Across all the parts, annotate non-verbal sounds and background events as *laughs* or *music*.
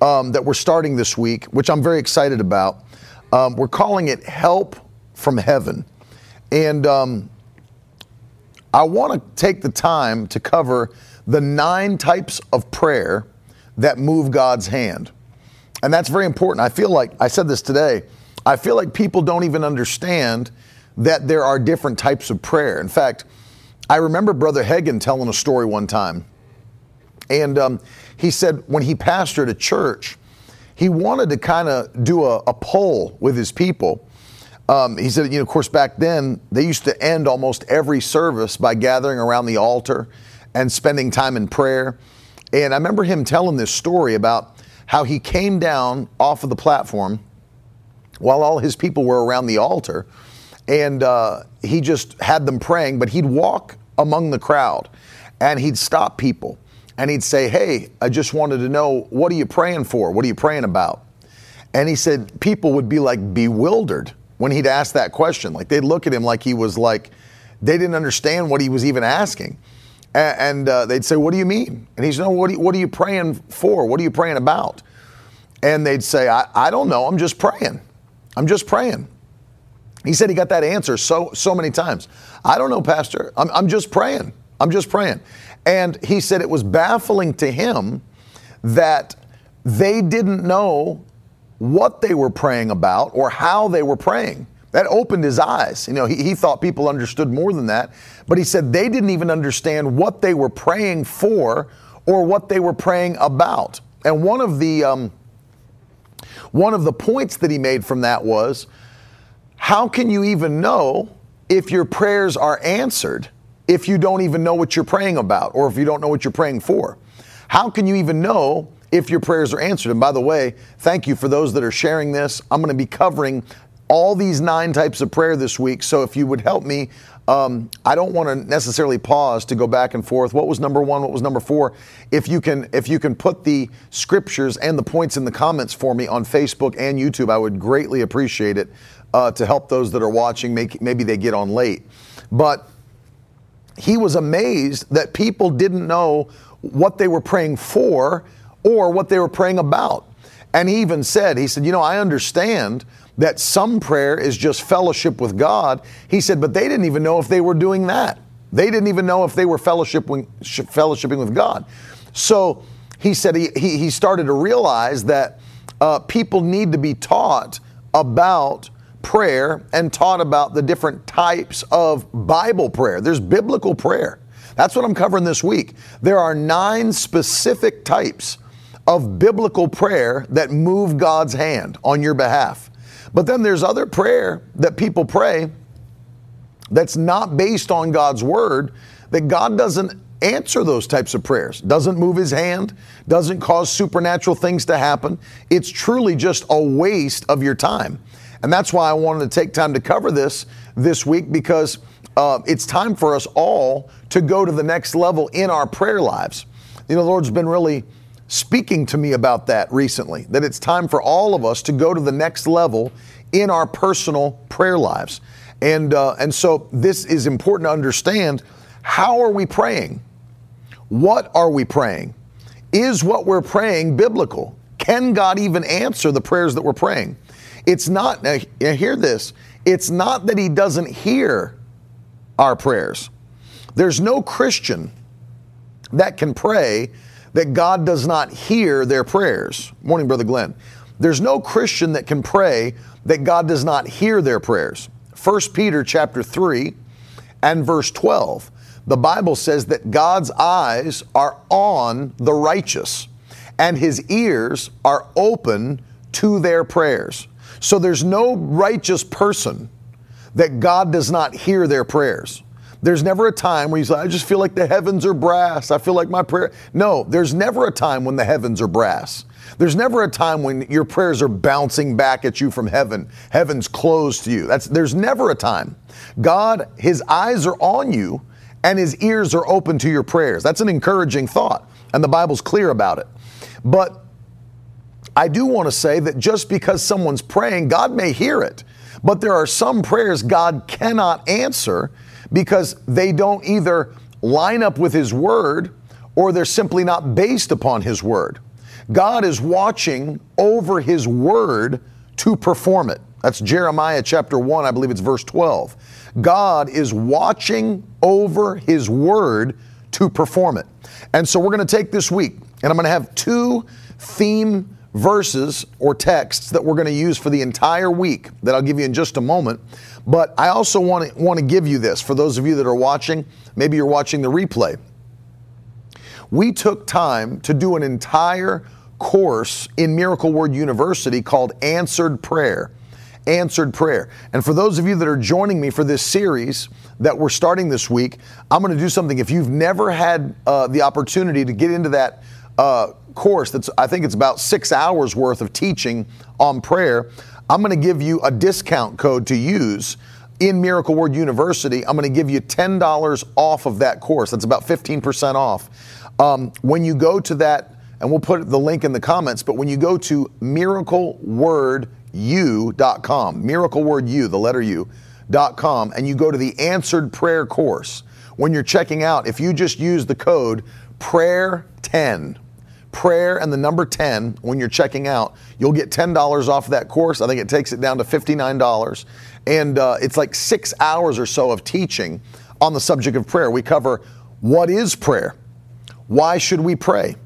um, that we're starting this week, which I'm very excited about. Um, we're calling it Help from Heaven. And um, I want to take the time to cover the nine types of prayer that move God's hand. And that's very important. I feel like, I said this today, I feel like people don't even understand that there are different types of prayer. In fact, I remember Brother Hagin telling a story one time. And um, he said when he pastored a church, he wanted to kind of do a, a, poll with his people. Um, he said, you know, of course, back then they used to end almost every service by gathering around the altar and spending time in prayer. And I remember him telling this story about how he came down off of the platform while all his people were around the altar, and uh, he just had them praying, but he'd walk among the crowd and he'd stop people and he'd say, Hey, I just wanted to know, what are you praying for? What are you praying about? And he said, people would be like bewildered when he'd ask that question. Like they'd look at him like he was like, they didn't understand what he was even asking. And, uh, they'd say, What do you mean? And he'd say, No, what are, you, what are you praying for? What are you praying about? And they'd say, I, I don't know. I'm just praying. I'm just praying. He said he got that answer so so many times. I don't know, Pastor. I'm, I'm just praying. I'm just praying. And he said it was baffling to him that they didn't know what they were praying about or how they were praying. That opened his eyes. You know, he, he thought people understood more than that. But he said they didn't even understand what they were praying for or what they were praying about. And one of the um, one of the points that he made from that was, how can you even know if your prayers are answered if you don't even know what you're praying about or if you don't know what you're praying for? How can you even know if your prayers are answered? And by the way, thank you for those that are sharing this. I'm going to be covering all these nine types of prayer this week. So if you would help me, um, I don't want to necessarily pause to go back and forth. What was number one? What was number four? If you can, if you can put the scriptures and the points in the comments for me on Facebook and YouTube, I would greatly appreciate it uh, to help those that are watching. Make, maybe they get on late, but he was amazed that people didn't know what they were praying for or what they were praying about. And he even said, he said, you know, I understand that some prayer is just fellowship with God. He said, but they didn't even know if they were doing that. They didn't even know if they were fellowshipping, fellowshipping with God. So he said he, he, he started to realize that uh, people need to be taught about prayer and taught about the different types of Bible prayer. There's biblical prayer. That's what I'm covering this week. There are nine specific types of biblical prayer that move God's hand on your behalf. But then there's other prayer that people pray that's not based on God's word, that God doesn't answer those types of prayers, doesn't move his hand, doesn't cause supernatural things to happen. It's truly just a waste of your time. And that's why I wanted to take time to cover this this week because uh, it's time for us all to go to the next level in our prayer lives. You know, the Lord's been really speaking to me about that recently, that it's time for all of us to go to the next level in our personal prayer lives. And, uh, and so this is important to understand. How are we praying? What are we praying? Is what we're praying biblical? Can God even answer the prayers that we're praying? It's not, now hear this, it's not that He doesn't hear our prayers. There's no Christian that can pray that God does not hear their prayers. Morning, Brother Glenn. There's no Christian that can pray that God does not hear their prayers. 1 Peter chapter 3 and verse 12. The Bible says that God's eyes are on the righteous and his ears are open to their prayers. So there's no righteous person that God does not hear their prayers. There's never a time where he's say, I just feel like the heavens are brass. I feel like my prayer. No, there's never a time when the heavens are brass. There's never a time when your prayers are bouncing back at you from heaven. Heaven's closed to you. That's there's never a time. God, his eyes are on you and his ears are open to your prayers. That's an encouraging thought, and the Bible's clear about it. But I do want to say that just because someone's praying, God may hear it. But there are some prayers God cannot answer because they don't either line up with His Word or they're simply not based upon His Word. God is watching over His Word to perform it. That's Jeremiah chapter 1, I believe it's verse 12. God is watching over His Word to perform it. And so we're going to take this week, and I'm going to have two theme verses or texts that we're going to use for the entire week that I'll give you in just a moment. But I also want to, want to give you this for those of you that are watching. Maybe you're watching the replay. We took time to do an entire course in Miracle Word University called Answered Prayer. Answered Prayer. And for those of you that are joining me for this series that we're starting this week, I'm going to do something. If you've never had uh, the opportunity to get into that uh, course that's I think it's about six hours worth of teaching on prayer. I'm going to give you a discount code to use in Miracle Word University. I'm going to give you $10 off of that course. That's about 15% off. Um, when you go to that, and we'll put the link in the comments, but when you go to miraclewordu.com, miraclewordu, the letter U.com, and you go to the answered prayer course, when you're checking out, if you just use the code prayer 10 prayer and the number 10 when you're checking out you'll get $10 off that course. I think it takes it down to $59 and uh, it's like six hours or so of teaching on the subject of prayer. We cover what is prayer. Why should we pray?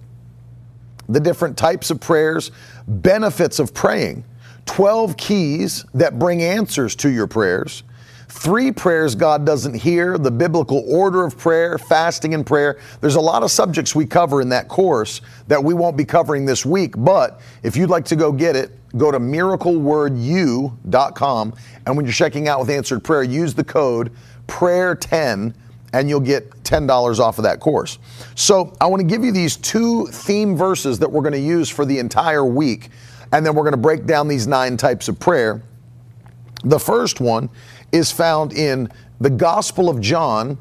The different types of prayers benefits of praying. 12 keys that bring answers to your prayers Three prayers God doesn't hear, the biblical order of prayer, fasting and prayer. There's a lot of subjects we cover in that course that we won't be covering this week, but if you'd like to go get it, go to miraclewordu.com and when you're checking out with answered prayer, use the code prayer10 and you'll get $10 off of that course. So, I want to give you these two theme verses that we're going to use for the entire week and then we're going to break down these nine types of prayer. The first one is found in the Gospel of John,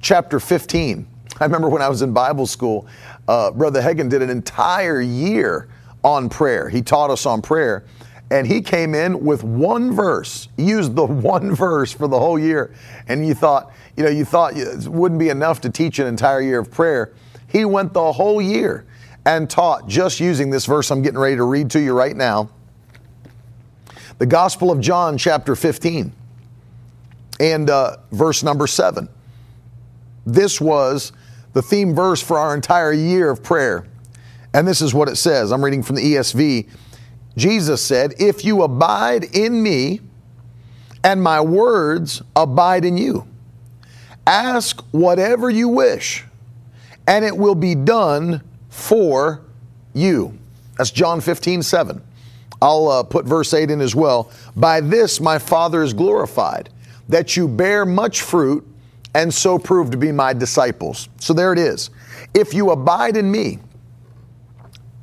chapter 15. I remember when I was in Bible school, uh, Brother Hagin did an entire year on prayer. He taught us on prayer, and he came in with one verse. He used the *laughs* one verse for the whole year, and you thought, you know, you thought it wouldn't be enough to teach an entire year of prayer. He went the whole year and taught just using this verse I'm getting ready to read to you right now. The Gospel of John, chapter 15 and uh, verse number seven. This was the theme verse for our entire year of prayer. And this is what it says. I'm reading from the ESV. Jesus said, If you abide in me and my words abide in you, ask whatever you wish, and it will be done for you. That's John 15, 7. I'll uh, put verse 8 in as well. By this my Father is glorified that you bear much fruit and so prove to be my disciples. So there it is. If you abide in me,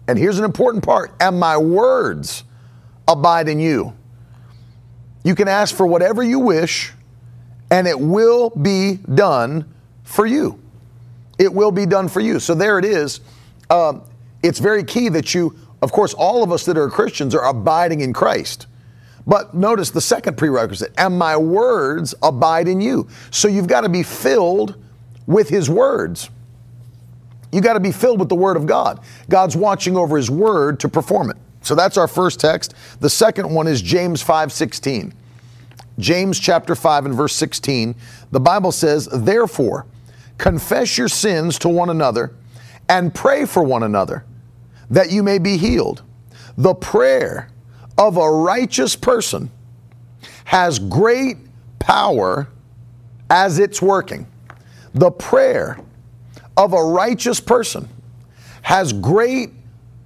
and here's an important part, and my words abide in you, you can ask for whatever you wish, and it will be done for you. It will be done for you. So there it is. Um, it's very key that you, of course, all of us that are Christians are abiding in Christ. But notice the second prerequisite, and my words abide in you. So you've got to be filled with his words. You got to be filled with the word of God. God's watching over his word to perform it. So that's our first text. The second one is James 5:16. James chapter 5 and verse 16. The Bible says, "Therefore, confess your sins to one another and pray for one another that you may be healed." The prayer of a righteous person has great power as it's working. The prayer of a righteous person has great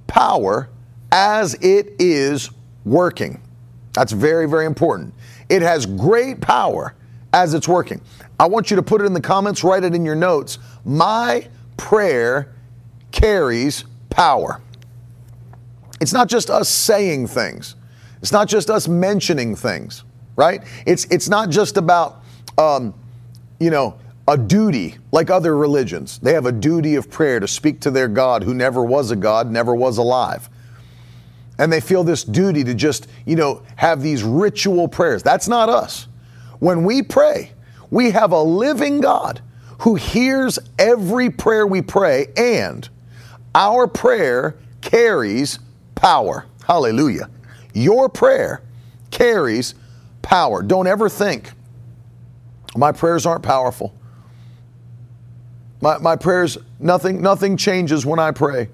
power as it is working. That's very, very important. It has great power as it's working. I want you to put it in the comments, write it in your notes. My prayer carries power. It's not just us saying things. It's not just us mentioning things, right? It's it's not just about um, you know a duty like other religions. They have a duty of prayer to speak to their God who never was a God, never was alive. And they feel this duty to just, you know, have these ritual prayers. That's not us. When we pray, we have a living God who hears every prayer we pray, and our prayer carries power. Hallelujah. Your prayer carries power. Don't ever think my prayers aren't powerful. My, my prayers, nothing, nothing changes when I pray.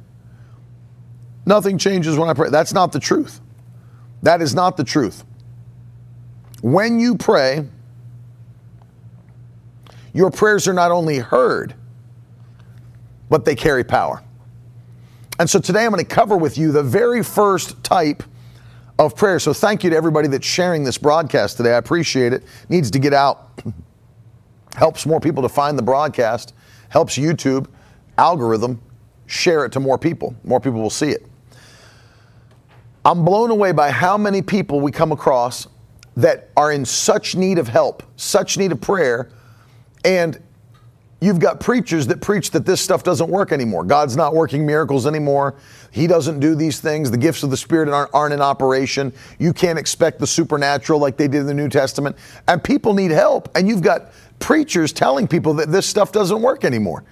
Nothing changes when I pray. That's not the truth. That is not the truth. When you pray, your prayers are not only heard, but they carry power. And so today I'm going to cover with you the very first type of prayer. So thank you to everybody that's sharing this broadcast today. I appreciate it. Needs to get out. *clears throat* Helps more people to find the broadcast. Helps YouTube algorithm share it to more people. More people will see it. I'm blown away by how many people we come across that are in such need of help, such need of prayer, and You've got preachers that preach that this stuff doesn't work anymore. God's not working miracles anymore. He doesn't do these things. The gifts of the Spirit aren't, aren't, in operation. You can't expect the supernatural like they did in the New Testament. And people need help. And you've got preachers telling people that this stuff doesn't work anymore.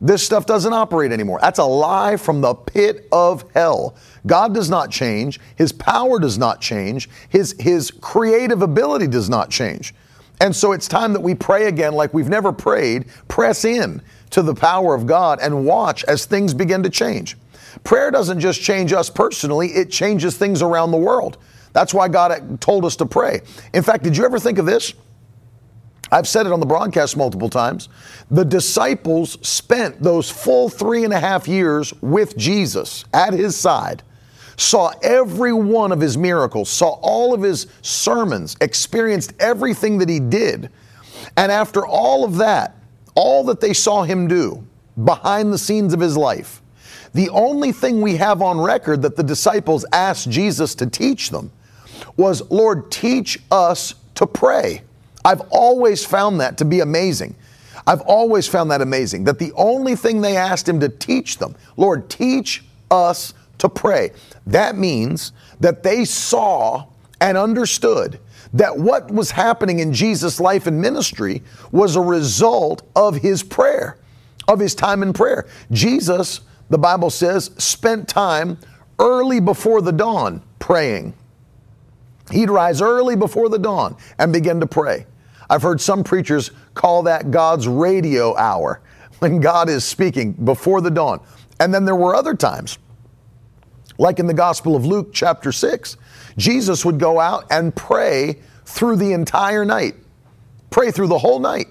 This stuff doesn't operate anymore. That's a lie from the pit of hell. God does not change. His power does not change. His, his creative ability does not change. And so it's time that we pray again like we've never prayed, press in to the power of God and watch as things begin to change. Prayer doesn't just change us personally, it changes things around the world. That's why God told us to pray. In fact, did you ever think of this? I've said it on the broadcast multiple times. The disciples spent those full three and a half years with Jesus at his side saw every one of his miracles, saw all of his sermons, experienced everything that he did. And after all of that, all that they saw him do behind the scenes of his life, the only thing we have on record that the disciples asked Jesus to teach them was, Lord, teach us to pray. I've always found that to be amazing. I've always found that amazing that the only thing they asked him to teach them, Lord, teach us to pray. That means that they saw and understood that what was happening in Jesus' life and ministry was a result of his prayer, of his time in prayer. Jesus, the Bible says, spent time early before the dawn praying. He'd rise early before the dawn and begin to pray. I've heard some preachers call that God's radio hour *laughs* when God is speaking before the dawn. And then there were other times like in the Gospel of Luke, chapter 6, Jesus would go out and pray through the entire night, pray through the whole night.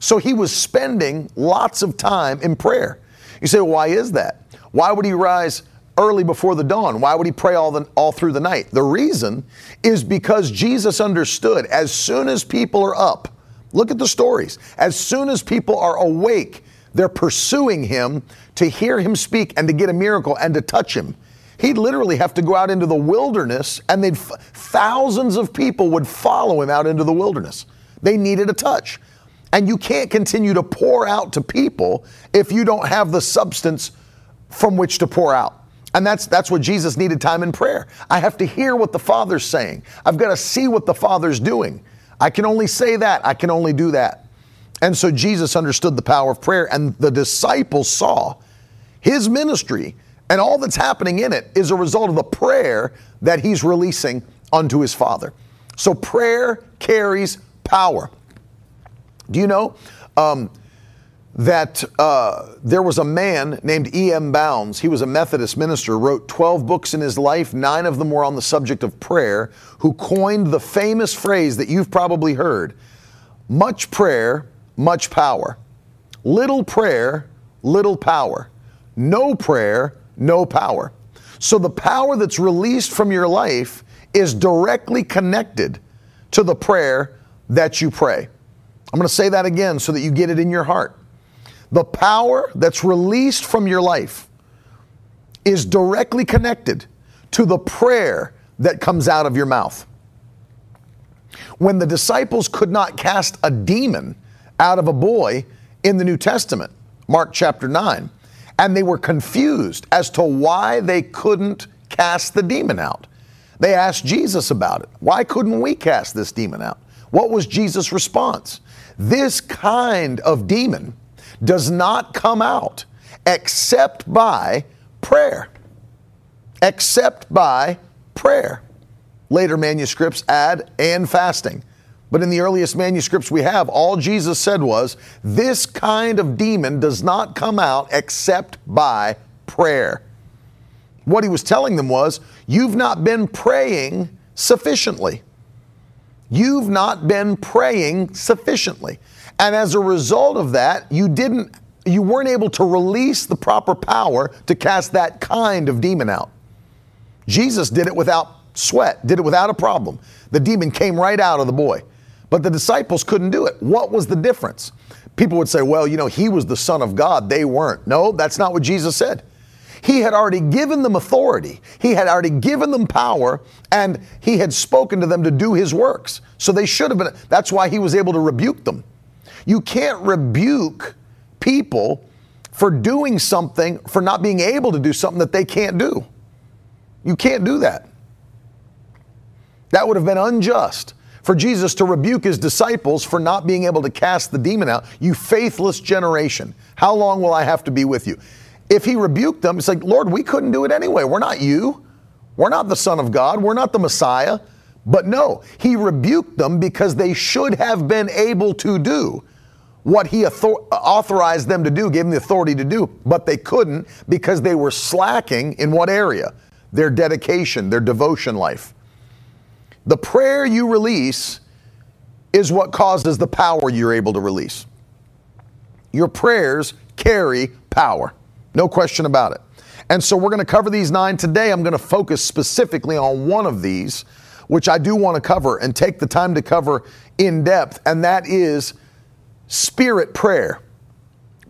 So he was spending lots of time in prayer. You say, well, why is that? Why would he rise early before the dawn? Why would he pray all, the, all through the night? The reason is because Jesus understood as soon as people are up, look at the stories, as soon as people are awake, they're pursuing him to hear him speak and to get a miracle and to touch him. He'd literally have to go out into the wilderness, and they'd thousands of people would follow him out into the wilderness. They needed a touch. And you can't continue to pour out to people if you don't have the substance from which to pour out. And that's that's what Jesus needed time in prayer. I have to hear what the Father's saying. I've got to see what the Father's doing. I can only say that. I can only do that. And so Jesus understood the power of prayer, and the disciples saw his ministry and all that's happening in it is a result of the prayer that he's releasing unto his Father. So prayer carries power. Do you know um, that uh, there was a man named E.M. Bounds? He was a Methodist minister, wrote 12 books in his life, nine of them were on the subject of prayer, who coined the famous phrase that you've probably heard much prayer, much power. Little prayer, little power. No prayer, no power. So the power that's released from your life is directly connected to the prayer that you pray. I'm going to say that again so that you get it in your heart. The power that's released from your life is directly connected to the prayer that comes out of your mouth. When the disciples could not cast a demon out of a boy in the New Testament, Mark chapter 9, and they were confused as to why they couldn't cast the demon out. They asked Jesus about it. Why couldn't we cast this demon out? What was Jesus' response? This kind of demon does not come out except by prayer. Except by prayer. Later manuscripts add and fasting. But in the earliest manuscripts we have, all Jesus said was, This kind of demon does not come out except by prayer. What he was telling them was, You've not been praying sufficiently. You've not been praying sufficiently. And as a result of that, you didn't you weren't able to release the proper power to cast that kind of demon out. Jesus did it without sweat, did it without a problem. The demon came right out of the boy. But the disciples couldn't do it. What was the difference? People would say, well, you know, he was the Son of God. They weren't. No, that's not what Jesus said. He had already given them authority, He had already given them power, and He had spoken to them to do His works. So they should have been. That's why He was able to rebuke them. You can't rebuke people for doing something, for not being able to do something that they can't do. You can't do that. That would have been unjust for Jesus to rebuke his disciples for not being able to cast the demon out. You faithless generation, how long will I have to be with you? If he rebuked them, it's like, Lord, we couldn't do it anyway. We're not you. We're not the Son of God. We're not the Messiah. But no, he rebuked them because they should have been able to do what he author- authorized them to do, gave them the authority to do, but they couldn't because they were slacking in what area? Their dedication, their devotion life. The prayer you release is what causes the power you're able to release. Your prayers carry power, no question about it. And so we're going to cover these nine today. I'm going to focus specifically on one of these, which I do want to cover and take the time to cover in depth, and that is spirit prayer.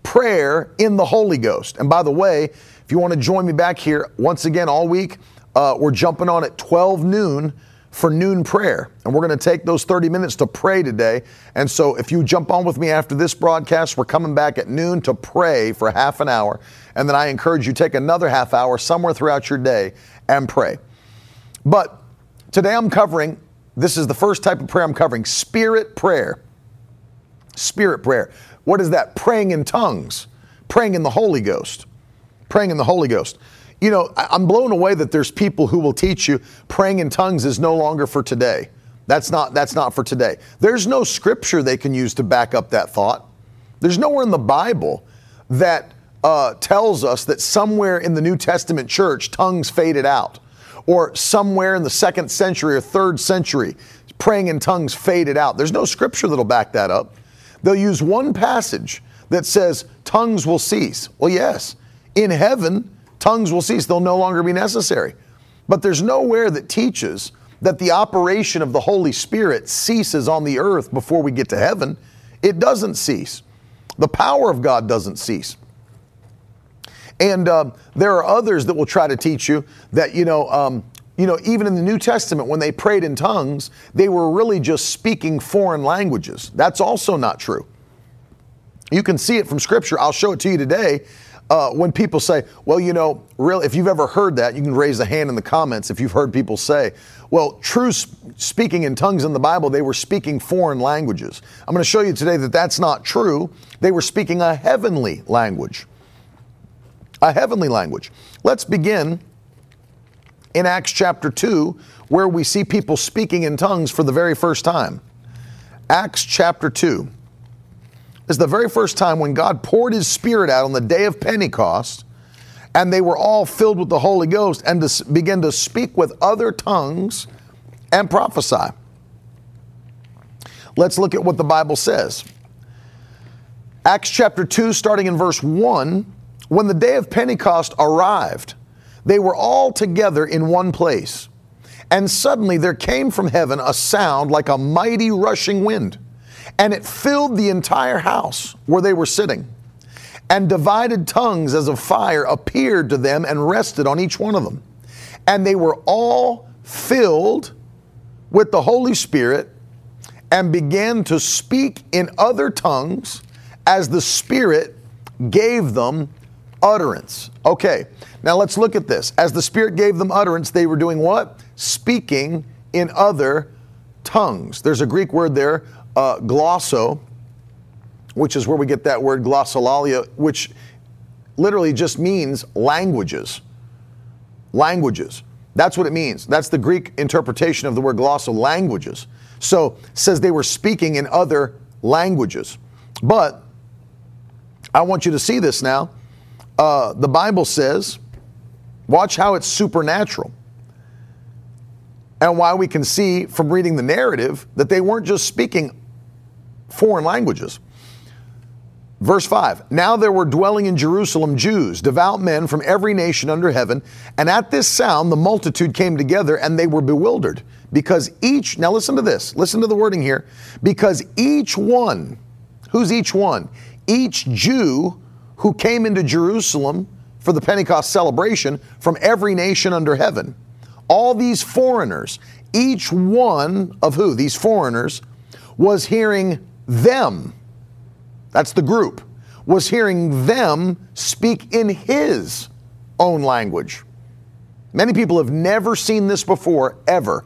Prayer in the Holy Ghost. And by the way, if you want to join me back here once again all week, uh, we're jumping on at 12 noon for noon prayer. And we're going to take those 30 minutes to pray today. And so if you jump on with me after this broadcast, we're coming back at noon to pray for half an hour. And then I encourage you take another half hour somewhere throughout your day and pray. But today I'm covering, this is the first type of prayer I'm covering, spirit prayer. Spirit prayer. What is that? Praying in tongues, praying in the Holy Ghost. Praying in the Holy Ghost you know, I'm blown away that there's people who will teach you praying in tongues is no longer for today. That's not that's not for today. There's no scripture they can use to back up that thought. There's nowhere in the Bible that uh, tells us that somewhere in the New Testament church tongues faded out, or somewhere in the second century or third century praying in tongues faded out. There's no scripture that'll back that up. They'll use one passage that says tongues will cease. Well, yes, in heaven tongues will cease, they'll no longer be necessary. But there's nowhere that teaches that the operation of the Holy Spirit ceases on the earth before we get to heaven. It doesn't cease. The power of God doesn't cease. And uh, there are others that will try to teach you that, you know, um, you know, even in the New Testament, when they prayed in tongues, they were really just speaking foreign languages. That's also not true. You can see it from Scripture. I'll show it to you today uh, when people say, well, you know, really, if you've ever heard that, you can raise a hand in the comments if you've heard people say, well, true speaking in tongues in the Bible, they were speaking foreign languages. I'm going to show you today that that's not true. They were speaking a heavenly language. A heavenly language. Let's begin in Acts chapter 2, where we see people speaking in tongues for the very first time. Acts chapter 2 is the very first time when God poured his spirit out on the day of Pentecost, and they were all filled with the Holy Ghost and to begin to speak with other tongues and prophesy. Let's look at what the Bible says. Acts chapter 2, starting in verse 1 when the day of Pentecost arrived, they were all together in one place. And suddenly there came from heaven a sound like a mighty rushing wind, and it filled the entire house where they were sitting. And divided tongues as of fire appeared to them and rested on each one of them. And they were all filled with the Holy Spirit and began to speak in other tongues as the Spirit gave them utterance. Okay, now let's look at this. As the Spirit gave them utterance, they were doing what? Speaking in other tongues. There's a Greek word there, uh, glosso, which is where we get that word glossolalia, which literally just means languages. Languages. That's what it means. That's the Greek interpretation of the word glossal languages. So says they were speaking in other languages. But I want you to see this now. Uh, the Bible says, watch how it's supernatural. And why we can see from reading the narrative that they weren't just speaking foreign languages. Verse 5 Now there were dwelling in Jerusalem Jews, devout men from every nation under heaven, and at this sound the multitude came together and they were bewildered, because each, now listen to this, listen to the wording here, because each one, who's each one? Each Jew who came into Jerusalem for the Pentecost celebration from every nation under heaven. All these foreigners, each one of who? These foreigners was hearing them that's the group, was hearing them speak in his own language. Many people have never seen this before, ever.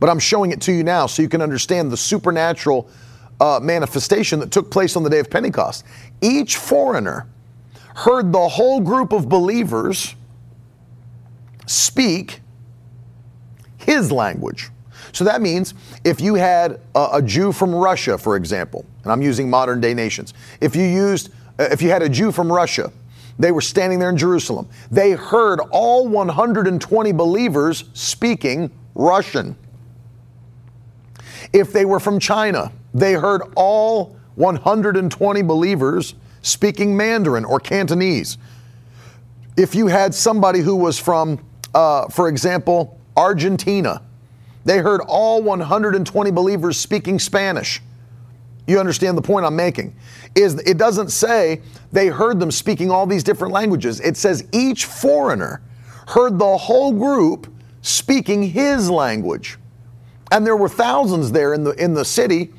But I'm showing it to you now so you can understand the supernatural uh, manifestation that took place on the day of Pentecost. Each foreigner heard the whole group of believers speak his language. So that means if you had a, a Jew from Russia, for example, and I'm using modern day nations, if you used, uh, if you had a Jew from Russia, they were standing there in Jerusalem. They heard all 120 believers speaking Russian. If they were from China, they heard all 120 believers speaking Mandarin or Cantonese. If you had somebody who was from, uh, for example, Argentina, they heard all 120 believers speaking Spanish. You understand the point I'm making? Is it doesn't say they heard them speaking all these different languages. It says each foreigner heard the whole group speaking his language. And there were thousands there in the in the city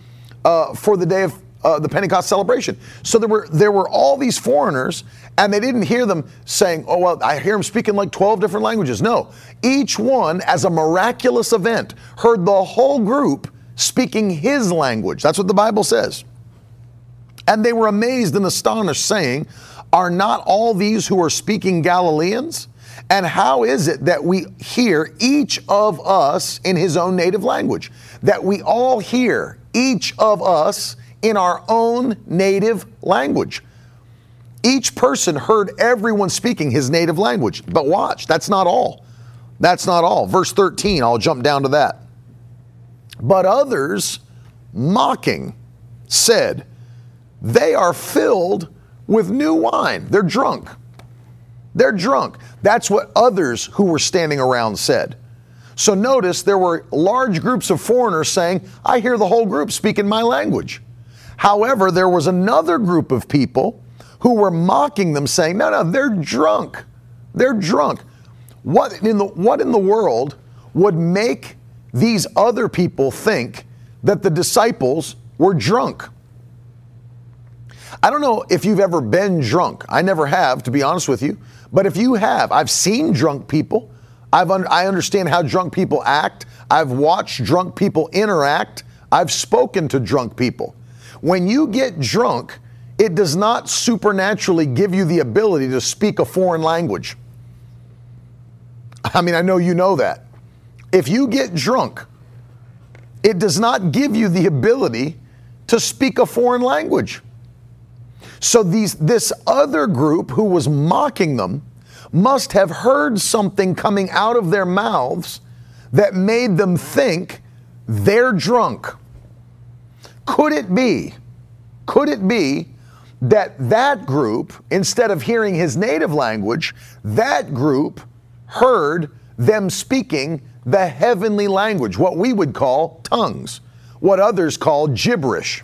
uh, for the day of uh, the Pentecost celebration. So there were there were all these foreigners, and they didn't hear them saying, "Oh well, I hear them speaking like twelve different languages." No, each one, as a miraculous event, heard the whole group speaking his language. That's what the Bible says. And they were amazed and astonished, saying, "Are not all these who are speaking Galileans?" And how is it that we hear each of us in his own native language? That we all hear each of us in our own native language. Each person heard everyone speaking his native language. But watch, that's not all. That's not all. Verse 13, I'll jump down to that. But others, mocking, said, They are filled with new wine. They're drunk. They're drunk. That's what others who were standing around said. So notice there were large groups of foreigners saying, I hear the whole group speaking my language. However, there was another group of people who were mocking them, saying, No, no, they're drunk. They're drunk. What in the, what in the world would make these other people think that the disciples were drunk? I don't know if you've ever been drunk. I never have, to be honest with you. But if you have, I've seen drunk people. I've un- I understand how drunk people act. I've watched drunk people interact. I've spoken to drunk people. When you get drunk, it does not supernaturally give you the ability to speak a foreign language. I mean, I know you know that. If you get drunk, it does not give you the ability to speak a foreign language. So these this other group who was mocking them must have heard something coming out of their mouths that made them think they're drunk. Could it be, could it be that that group, instead of hearing his native language, that group heard them speaking the heavenly language, what we would call tongues, what others call gibberish.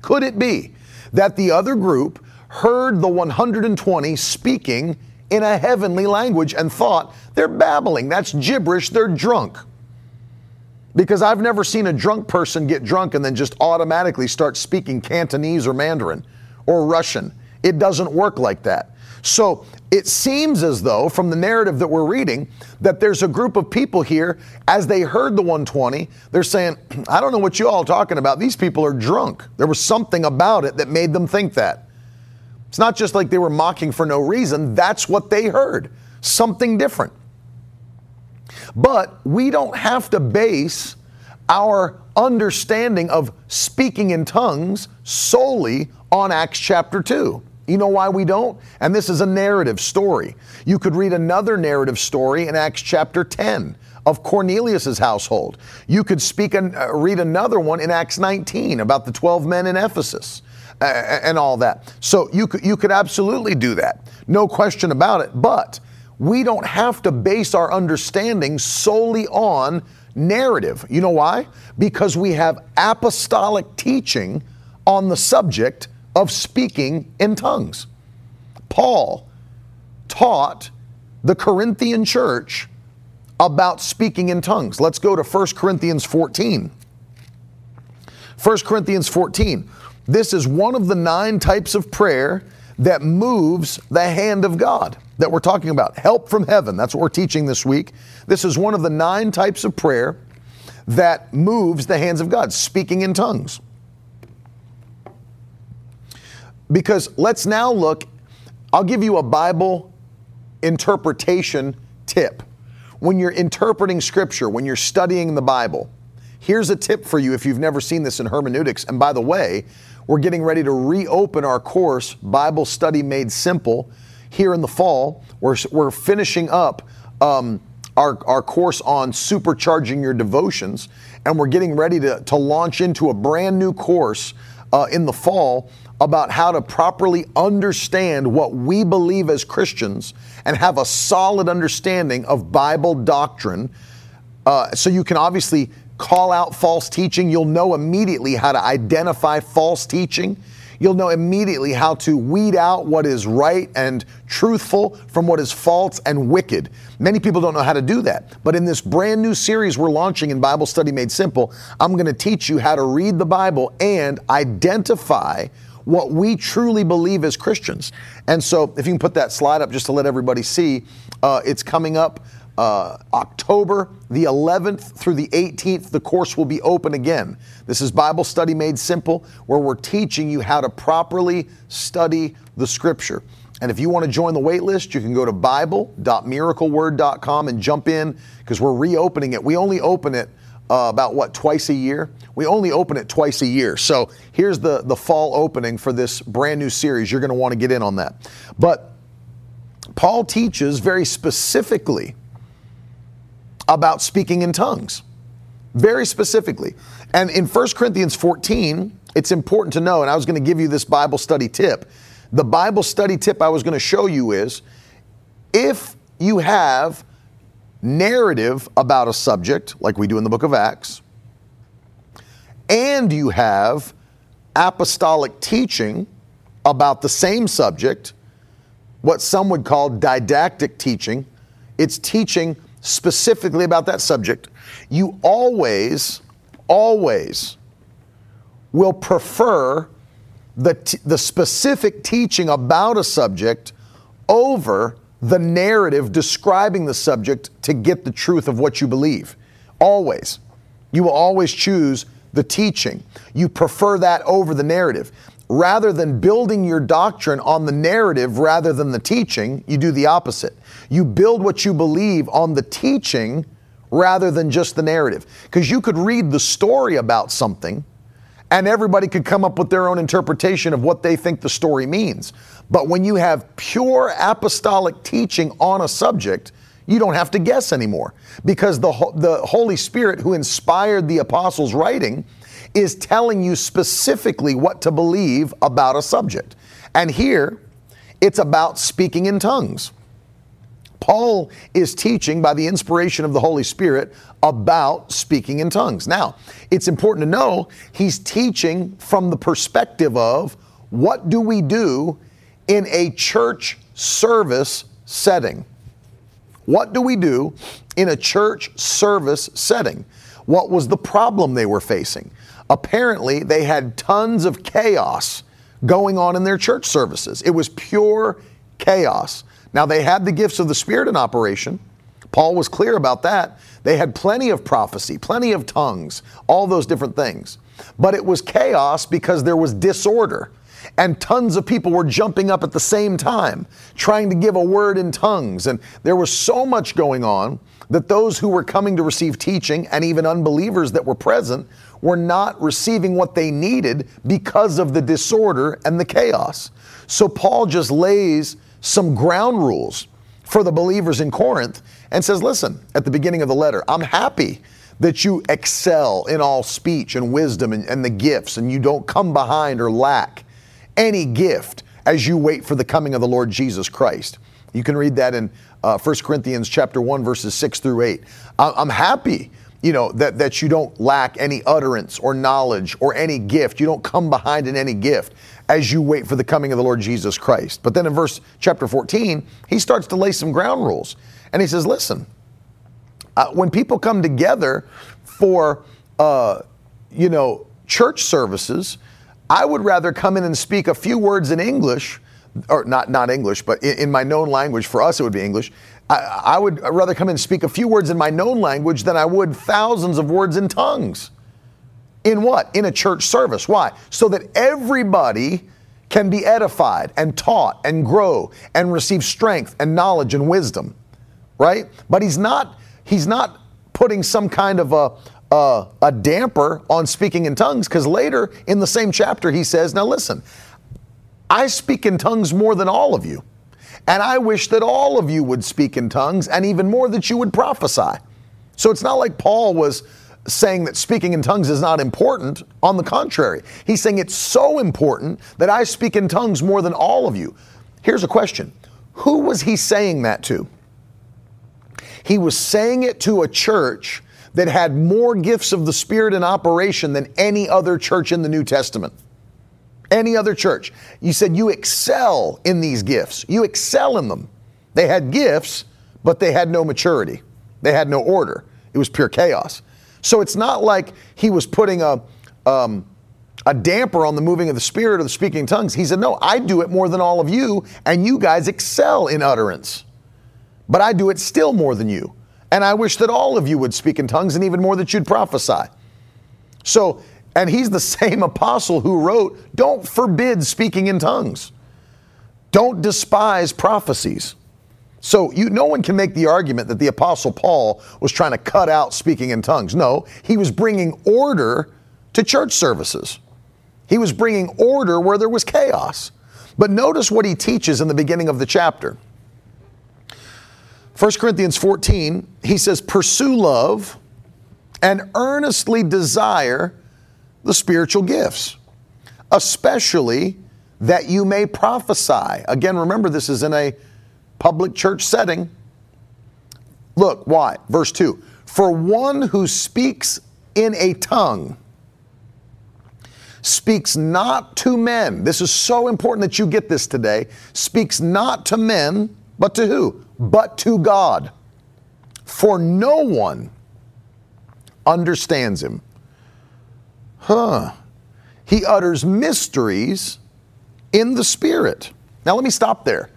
Could it be that the other group heard the 120 speaking in a heavenly language and thought they're babbling? That's gibberish, they're drunk. Because I've never seen a drunk person get drunk and then just automatically start speaking Cantonese or Mandarin or Russian. It doesn't work like that. So it seems as though, from the narrative that we're reading, that there's a group of people here, as they heard the 120, they're saying, *clears throat* I don't know what you all are talking about. These people are drunk. There was something about it that made them think that. It's not just like they were mocking for no reason, that's what they heard. Something different. But we don't have to base our understanding of speaking in tongues solely on Acts chapter 2. You know why we don't? And this is a narrative story. You could read another narrative story in Acts chapter 10 of Cornelius's household. You could speak and uh, read another one in Acts 19 about the 12 men in Ephesus uh, and all that. So you could you could absolutely do that. No question about it. But we don't have to base our understanding solely on narrative. You know why? Because we have apostolic teaching on the subject of speaking in tongues. Paul taught the Corinthian church about speaking in tongues. Let's go to 1 Corinthians 14. 1 Corinthians 14. This is one of the nine types of prayer that moves the hand of God that we're talking about. Help from heaven. That's what we're teaching this week. This is one of the nine types of prayer that moves the hands of God, speaking in tongues. Because let's now look, I'll give you a Bible interpretation tip. When you're interpreting scripture, when you're studying the Bible, here's a tip for you if you've never seen this in hermeneutics. And by the way, we're getting ready to reopen our course, Bible Study Made Simple, here in the fall. We're, we're finishing up um, our, our course on supercharging your devotions, and we're getting ready to, to launch into a brand new course uh, in the fall about how to properly understand what we believe as Christians and have a solid understanding of Bible doctrine. Uh, so you can obviously call out false teaching. You'll know immediately how to identify false teaching. You'll know immediately how to weed out what is right and truthful from what is false and wicked. Many people don't know how to do that. But in this brand new series we're launching in Bible Study Made Simple, I'm going to teach you how to read the Bible and identify what we truly believe as Christians. And so, if you can put that slide up just to let everybody see, uh, it's coming up uh, October the 11th through the 18th. The course will be open again. This is Bible Study Made Simple, where we're teaching you how to properly study the Scripture. And if you want to join the wait list, you can go to bible.miracleword.com and jump in because we're reopening it. We only open it uh, about what twice a year. We only open it twice a year. So here's the the fall opening for this brand new series. You're going to want to get in on that. But Paul teaches very specifically about speaking in tongues. Very specifically. And in 1 Corinthians 14, it's important to know, and I was going to give you this Bible study tip. The Bible study tip I was going to show you is if you have narrative about a subject, like we do in the book of Acts, and you have apostolic teaching about the same subject, what some would call didactic teaching, it's teaching specifically about that subject, you always, always will prefer the, t- the specific teaching about a subject over the narrative describing the subject to get the truth of what you believe. Always. You will always choose the teaching. You prefer that over the narrative. Rather than building your doctrine on the narrative rather than the teaching, you do the opposite. You build what you believe on the teaching rather than just the narrative. Because you could read the story about something and everybody could come up with their own interpretation of what they think the story means. But when you have pure apostolic teaching on a subject, you don't have to guess anymore because the, the Holy Spirit, who inspired the apostles' writing, is telling you specifically what to believe about a subject. And here, it's about speaking in tongues. Paul is teaching by the inspiration of the Holy Spirit about speaking in tongues. Now, it's important to know he's teaching from the perspective of what do we do in a church service setting? What do we do in a church service setting? What was the problem they were facing? Apparently, they had tons of chaos going on in their church services. It was pure chaos. Now, they had the gifts of the Spirit in operation. Paul was clear about that. They had plenty of prophecy, plenty of tongues, all those different things. But it was chaos because there was disorder. And tons of people were jumping up at the same time, trying to give a word in tongues. And there was so much going on that those who were coming to receive teaching and even unbelievers that were present were not receiving what they needed because of the disorder and the chaos. So Paul just lays some ground rules for the believers in Corinth and says, listen, at the beginning of the letter, I'm happy that you excel in all speech and wisdom and, and the gifts, and you don't come behind or lack any gift as you wait for the coming of the Lord Jesus Christ. You can read that in uh, 1 Corinthians chapter 1, verses 6 through 8. I'm happy, you know, that, that you don't lack any utterance or knowledge or any gift. You don't come behind in any gift as you wait for the coming of the Lord Jesus Christ. But then in verse chapter 14, he starts to lay some ground rules. And he says, listen, uh, when people come together for, uh, you know, church services, I would rather come in and speak a few words in English or not not English, but in, in, my known language, for us it would be English. I, I would rather come in and speak a few words in my known language than I would thousands of words in tongues. In what? In a church service. Why? So that everybody can be edified and taught and grow and receive strength and knowledge and wisdom. Right? But he's not he's not putting some kind of a a, a damper on speaking in tongues because later in the same chapter he says, now listen, I speak in tongues more than all of you. And I wish that all of you would speak in tongues and even more that you would prophesy. So it's not like Paul was saying that speaking in tongues is not important. On the contrary, he's saying it's so important that I speak in tongues more than all of you. Here's a question Who was he saying that to? He was saying it to a church that had more gifts of the Spirit in operation than any other church in the New Testament any other church. You said you excel in these gifts. You excel in them. They had gifts, but they had no maturity. They had no order. It was pure chaos. So it's not like he was putting a um, a damper on the moving of the spirit or the speaking tongues. He said, "No, I do it more than all of you, and you guys excel in utterance, but I do it still more than you. And I wish that all of you would speak in tongues, and even more that you'd prophesy." So and he's the *laughs* same apostle who wrote, Don't forbid speaking in tongues. Don't despise prophecies. So you, no one can make the argument that the apostle Paul was trying to cut out speaking in tongues. No, he was bringing order to church services. He was bringing order where there was chaos. But notice what he teaches in the beginning of the chapter. 1 Corinthians 14, he says, Pursue love and earnestly desire the spiritual gifts, especially that you may prophesy. Again, remember, this is in a public church setting. Look, why? Verse 2 For one who speaks in a tongue speaks not to men. This is so important that you get this today. Speaks not to men, but to who? But to God. For no one understands him. Huh. He utters mysteries in the Spirit. Now, let me stop there.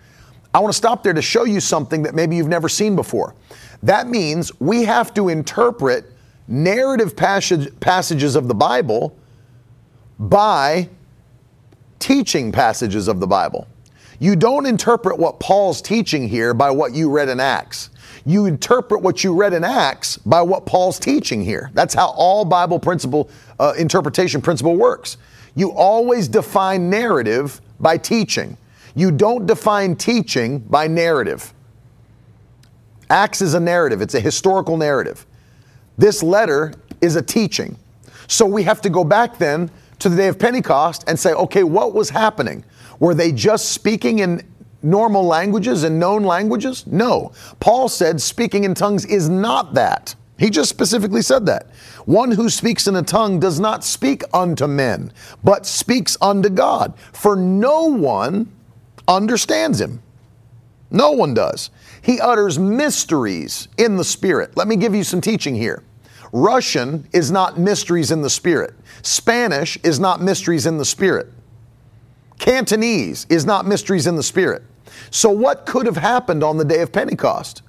I want to stop there to show you something that maybe you've never seen before. That means we have to interpret narrative passage, passages of the Bible by teaching passages of the Bible. You don't interpret what Paul's teaching here by what you read in Acts you interpret what you read in Acts by what Paul's teaching here. That's how all Bible principle uh, interpretation principle works. You always define narrative by teaching. You don't define teaching by narrative. Acts is a narrative, it's a historical narrative. This letter is a teaching. So we have to go back then to the day of Pentecost and say, okay, what was happening? Were they just speaking in normal languages and known languages? No. Paul said speaking in tongues is not that. He just specifically said that. One who speaks in a tongue does not speak unto men, but speaks unto God, for no one understands him. No one does. He utters mysteries in the Spirit. Let me give you some teaching here. Russian is not mysteries in the Spirit, Spanish is not mysteries in the Spirit, Cantonese is not mysteries in the Spirit. So, what could have happened on the day of Pentecost?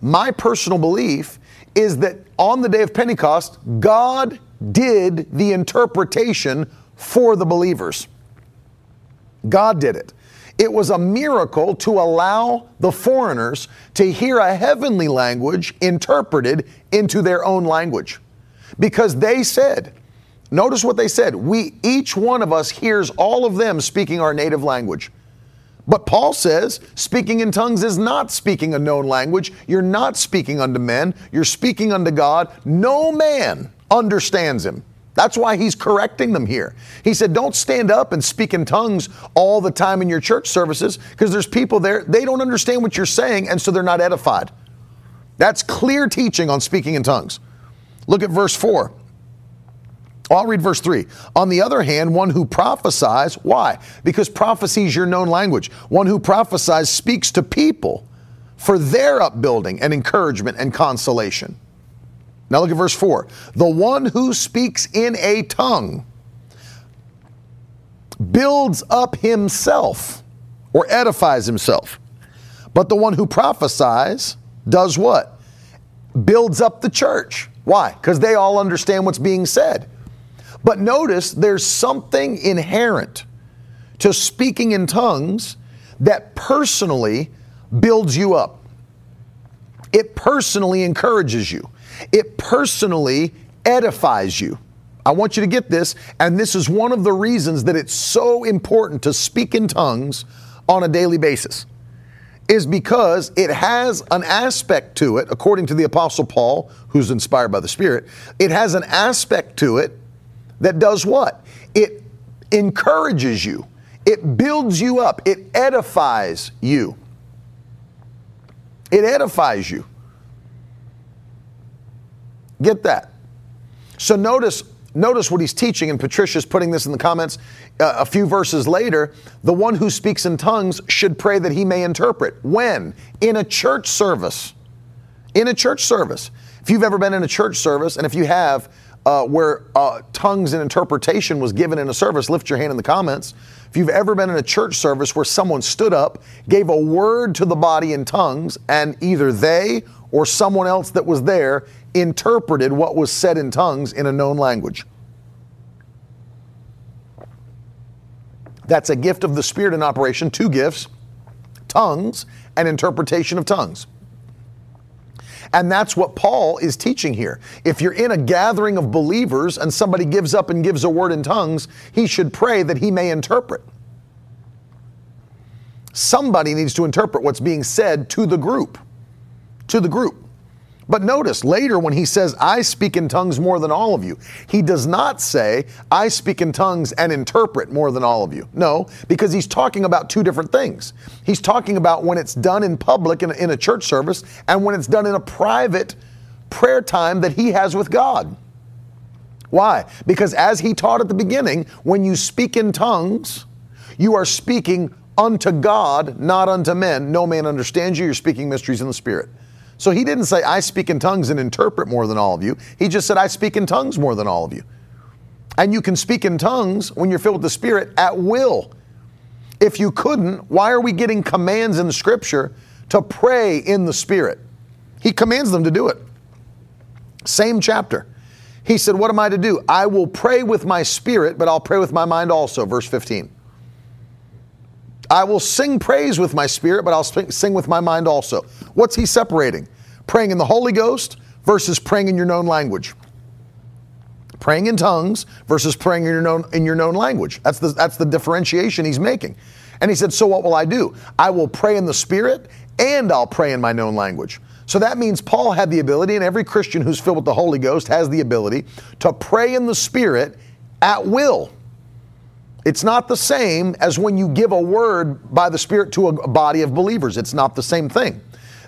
My personal belief is that on the day of Pentecost, God did the interpretation for the believers. God did it. It was a miracle to allow the foreigners to hear a heavenly language interpreted into their own language. Because they said, notice what they said, we each one of us hears all of them speaking our native language. But Paul says speaking in tongues is not speaking a known language. You're not speaking unto men, you're speaking unto God. No man understands him. That's why he's correcting them here. He said, Don't stand up and speak in tongues all the time in your church services because there's people there, they don't understand what you're saying, and so they're not edified. That's clear teaching on speaking in tongues. Look at verse 4. I'll read verse 3. On the other hand, one who prophesies, why? Because prophecy is your known language. One who prophesies speaks to people for their upbuilding and encouragement and consolation. Now look at verse 4. The one who speaks in a tongue builds up himself or edifies himself. But the one who prophesies does what? Builds up the church. Why? Because they all understand what's being said. But notice there's something inherent to speaking in tongues that personally builds you up. It personally encourages you. It personally edifies you. I want you to get this, and this is one of the reasons that it's so important to speak in tongues on a daily basis. Is because it has an aspect to it, according to the Apostle Paul, who's inspired by the Spirit, it has an aspect to it that does what? It encourages you, it builds you up, it edifies you. It edifies you. Get that. So notice notice what he's teaching, and Patricia's putting this in the comments uh, a few verses later. The one who speaks in tongues should pray that he may interpret. When? In a church service. In a church service. If you've ever been in a church service, and if you have, uh, where uh, tongues and interpretation was given in a service, lift your hand in the comments. If you've ever been in a church service where someone stood up, gave a word to the body in tongues, and either they or someone else that was there interpreted what was said in tongues in a known language. That's a gift of the Spirit in operation, two gifts tongues and interpretation of tongues. And that's what Paul is teaching here. If you're in a gathering of believers and somebody gives up and gives a word in tongues, he should pray that he may interpret. Somebody needs to interpret what's being said to the group. To the group. But notice later when he says, I speak in tongues more than all of you, he does not say, I speak in tongues and interpret more than all of you. No, because he's talking about two different things. He's talking about when it's done in public in a, in a church service and when it's done in a private prayer time that he has with God. Why? Because as he taught at the beginning, when you speak in tongues, you are speaking unto God, not unto men. No man understands you. You're speaking mysteries in the Spirit. So he didn't say, I speak in tongues and interpret more than all of you. He just said, I speak in tongues more than all of you. And you can speak in tongues when you're filled with the Spirit at will. If you couldn't, why are we getting commands in the scripture to pray in the Spirit? He commands them to do it. Same chapter. He said, What am I to do? I will pray with my spirit, but I'll pray with my mind also. Verse 15. I will sing praise with my spirit, but I'll sing with my mind also. What's he separating? Praying in the Holy Ghost versus praying in your known language. Praying in tongues versus praying in your known, in your known language. That's the, that's the differentiation he's making. And he said, So what will I do? I will pray in the Spirit and I'll pray in my known language. So that means Paul had the ability, and every Christian who's filled with the Holy Ghost has the ability to pray in the Spirit at will. It's not the same as when you give a word by the Spirit to a body of believers. It's not the same thing.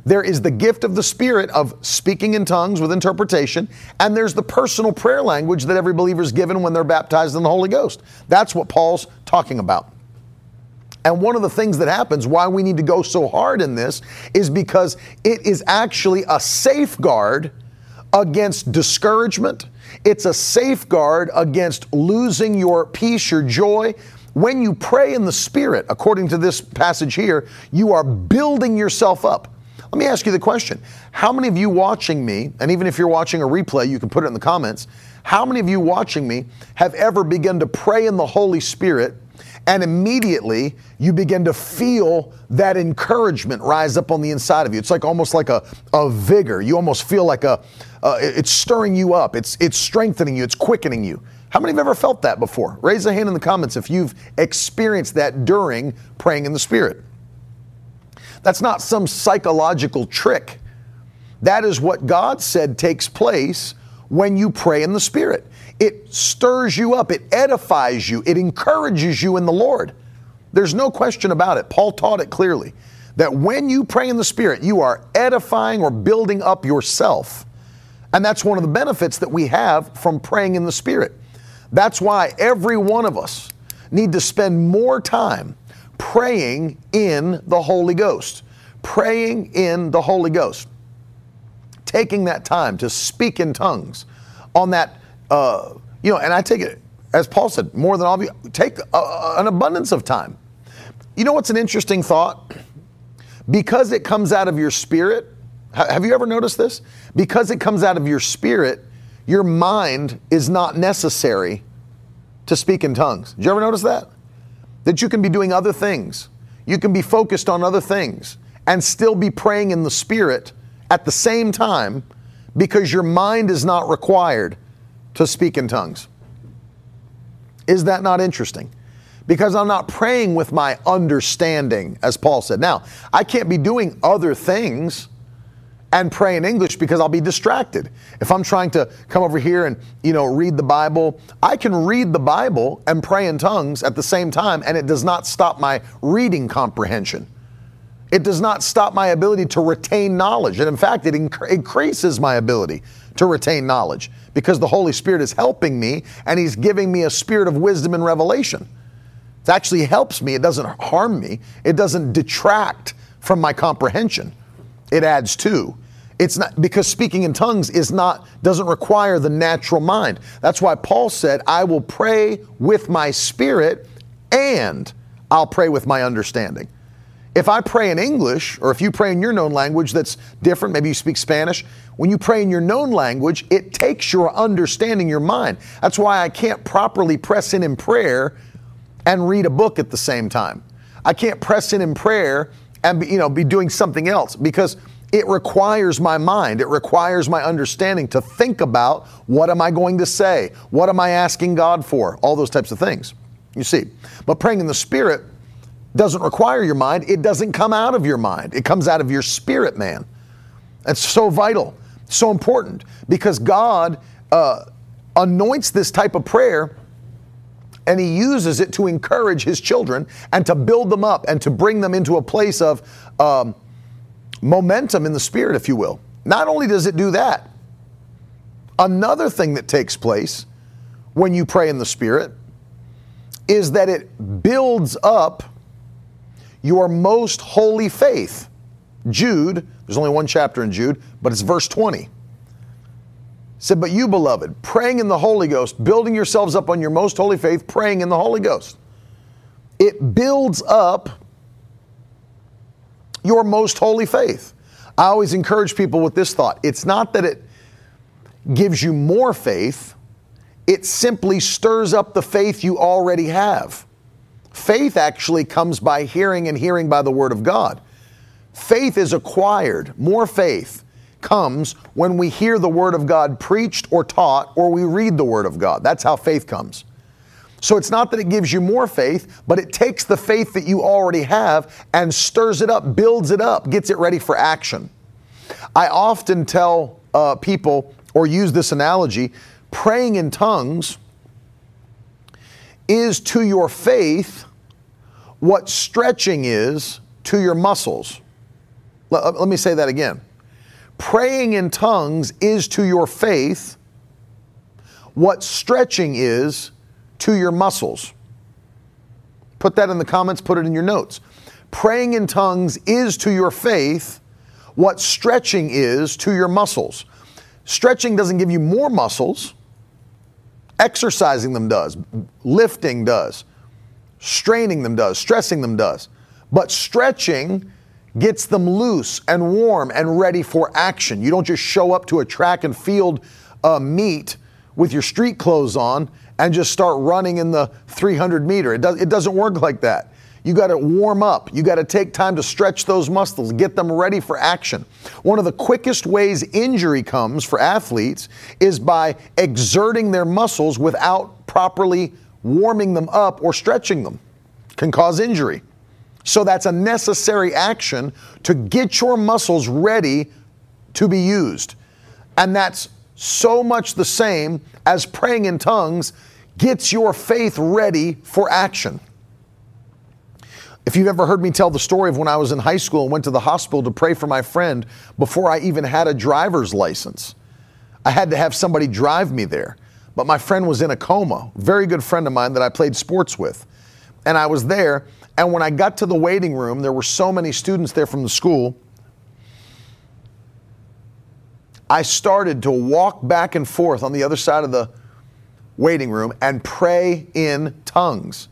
There is the gift of the Spirit of speaking in tongues with interpretation, and there's the personal prayer language that every believer is given when they're baptized in the Holy Ghost. That's what Paul's talking about. And one of the things that happens, why we need to go so hard in this, is because it is actually a safeguard against discouragement. It's a safeguard against losing your peace, your joy. When you pray in the Spirit, according to this passage here, you are building yourself up. Let me ask you the question How many of you watching me, and even if you're watching a replay, you can put it in the comments, how many of you watching me have ever begun to pray in the Holy Spirit? And immediately you begin to feel that encouragement rise up on the inside of you. It's like almost like a, a vigor. You almost feel like a, uh, it's stirring you up. It's, it's strengthening you. It's quickening you. How many have ever felt that before? Raise a hand in the comments if you've experienced that during praying in the Spirit. That's not some psychological trick. That is what God said takes place when you pray in the Spirit. It stirs you up, it edifies you, it encourages you in the Lord. There's no question about it. Paul taught it clearly that when you pray in the Spirit, you are edifying or building up yourself. And that's one of the benefits that we have from praying in the Spirit. That's why every one of us need to spend more time praying in the Holy Ghost. Praying in the Holy Ghost. Taking that time to speak in tongues on that uh, you know, and I take it, as Paul said, more than all of you, take a, an abundance of time. You know what's an interesting thought? Because it comes out of your spirit, have you ever noticed this? Because it comes out of your spirit, your mind is not necessary to speak in tongues. Did you ever notice that? That you can be doing other things. You can be focused on other things and still be praying in the spirit at the same time because your mind is not required to speak in tongues. Is that not interesting? Because I'm not praying with my understanding, as Paul said. Now, I can't be doing other things and pray in English because I'll be distracted. If I'm trying to come over here and, you know, read the Bible, I can read the Bible and pray in tongues at the same time, and it does not stop my reading comprehension. It does not stop my ability to retain knowledge. And in fact, it inc- increases my ability to retain knowledge because the Holy Spirit is helping me and He's giving me a spirit of wisdom and revelation. It actually helps me. It doesn't harm me. It doesn't detract from my comprehension. It adds to. It's not because speaking in tongues is not doesn't require the natural mind. That's why Paul said, "I will pray with my spirit and I'll pray with my understanding." If I pray in English, or if you pray in your known language that's different, maybe you speak Spanish, when you pray in your known language, it takes your understanding, your mind. That's why I can't properly press in in prayer and read a book at the same time. I can't press in in prayer and be, you know be doing something else because it requires my mind, it requires my understanding to think about what am I going to say? What am I asking God for? All those types of things. You see. But praying in the spirit doesn't require your mind, it doesn't come out of your mind. It comes out of your spirit, man. That's so vital, so important because God uh, anoints this type of prayer and He uses it to encourage His children and to build them up and to bring them into a place of um, momentum in the spirit, if you will. Not only does it do that, another thing that takes place when you pray in the spirit is that it builds up your most holy faith. Jude, there's only one chapter in Jude, but it's verse 20. said, But you, beloved, praying in the Holy Ghost, building yourselves up on your most holy faith, praying in the Holy Ghost. It builds up your most holy faith. I always encourage people with this thought it's not that it gives you more faith, it simply stirs up the faith you already have. Faith actually comes by hearing and hearing by the Word of God. Faith is acquired. More faith comes when we hear the Word of God preached or taught or we read the Word of God. That's how faith comes. So it's not that it gives you more faith, but it takes the faith that you already have and stirs it up, builds it up, gets it ready for action. I often tell uh, people or use this analogy praying in tongues is to your faith what stretching is to your muscles. Let, uh, let, me say that again. Praying in tongues is to your faith what stretching is to your muscles. Put that in the comments, put it in your notes. Praying in tongues is to your faith what stretching is to your muscles. Stretching doesn't give you more muscles, exercising them does, lifting does, straining them does, stressing them does. But stretching gets them loose and warm and ready for action. You don't just show up to a track and field uh, meet with your street clothes on and just start running in the 300 meter. It, does, it doesn't work like that. You got to warm up. You got to take time to stretch those muscles, get them ready for action. One of the quickest ways injury comes for athletes is by exerting their muscles without properly warming them up or stretching them. Can cause injury. So that's a necessary action to get your muscles ready to be used. And that's so much the same as praying in tongues gets your faith ready for action. If you've ever heard me tell the story of when I was in high school and went to the hospital to pray for my friend before I even had a driver's license, I had to have somebody drive me there. But my friend was in a coma, very good friend of mine that I played sports with. And I was there, and when I got to the waiting room, there were so many students there from the school. I started to walk back and forth on the other side of the waiting room and pray in tongues.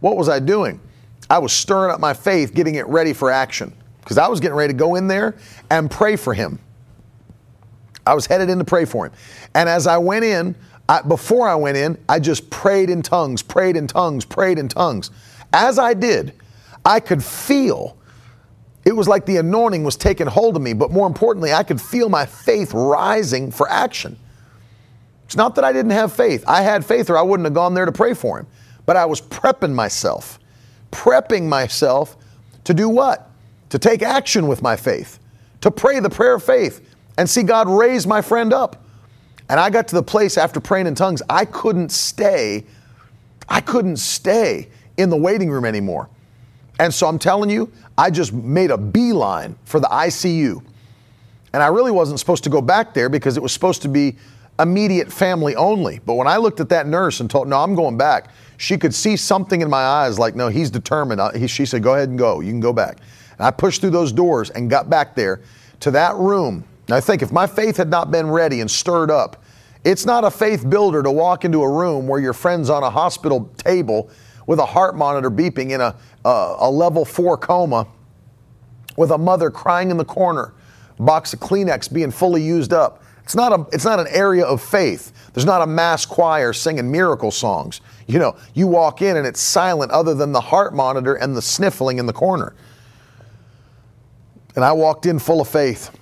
What was I doing? I was stirring up my faith, getting it ready for action because I was getting ready to go in there and pray for him. I was headed in to pray for him. And as I went in, I, before I went in, I just prayed in tongues, prayed in tongues, prayed in tongues. As I did, I could feel it was like the anointing was taking hold of me, but more importantly, I could feel my faith rising for action. It's not that I didn't have faith. I had faith or I wouldn't have gone there to pray for him. But I was prepping myself prepping myself to do what? To take action with my faith, to pray the prayer of faith and see God raise my friend up. And I got to the place after praying in tongues, I couldn't stay, I couldn't stay in the waiting room anymore. And so I'm telling you, I just made a beeline for the ICU. And I really wasn't supposed to go back there because it was supposed to be immediate family only. But when I looked at that nurse and told, no, I'm going back, she could see something in my eyes like, no, he's determined. He, she said, go ahead and go. You can go back. And I pushed through those doors and got back there to that room. Now, I think if my faith had not been ready and stirred up, it's not a faith builder to walk into a room where your friend's on a hospital table with a heart monitor beeping in a, a, level four coma, with a mother crying in the corner, box of Kleenex being fully used up. It's not, a, it's not an area of faith. There's not a mass choir singing miracle songs. You know, you walk in and it's silent other than the heart monitor and the sniffling in the corner. And I walked in full of faith,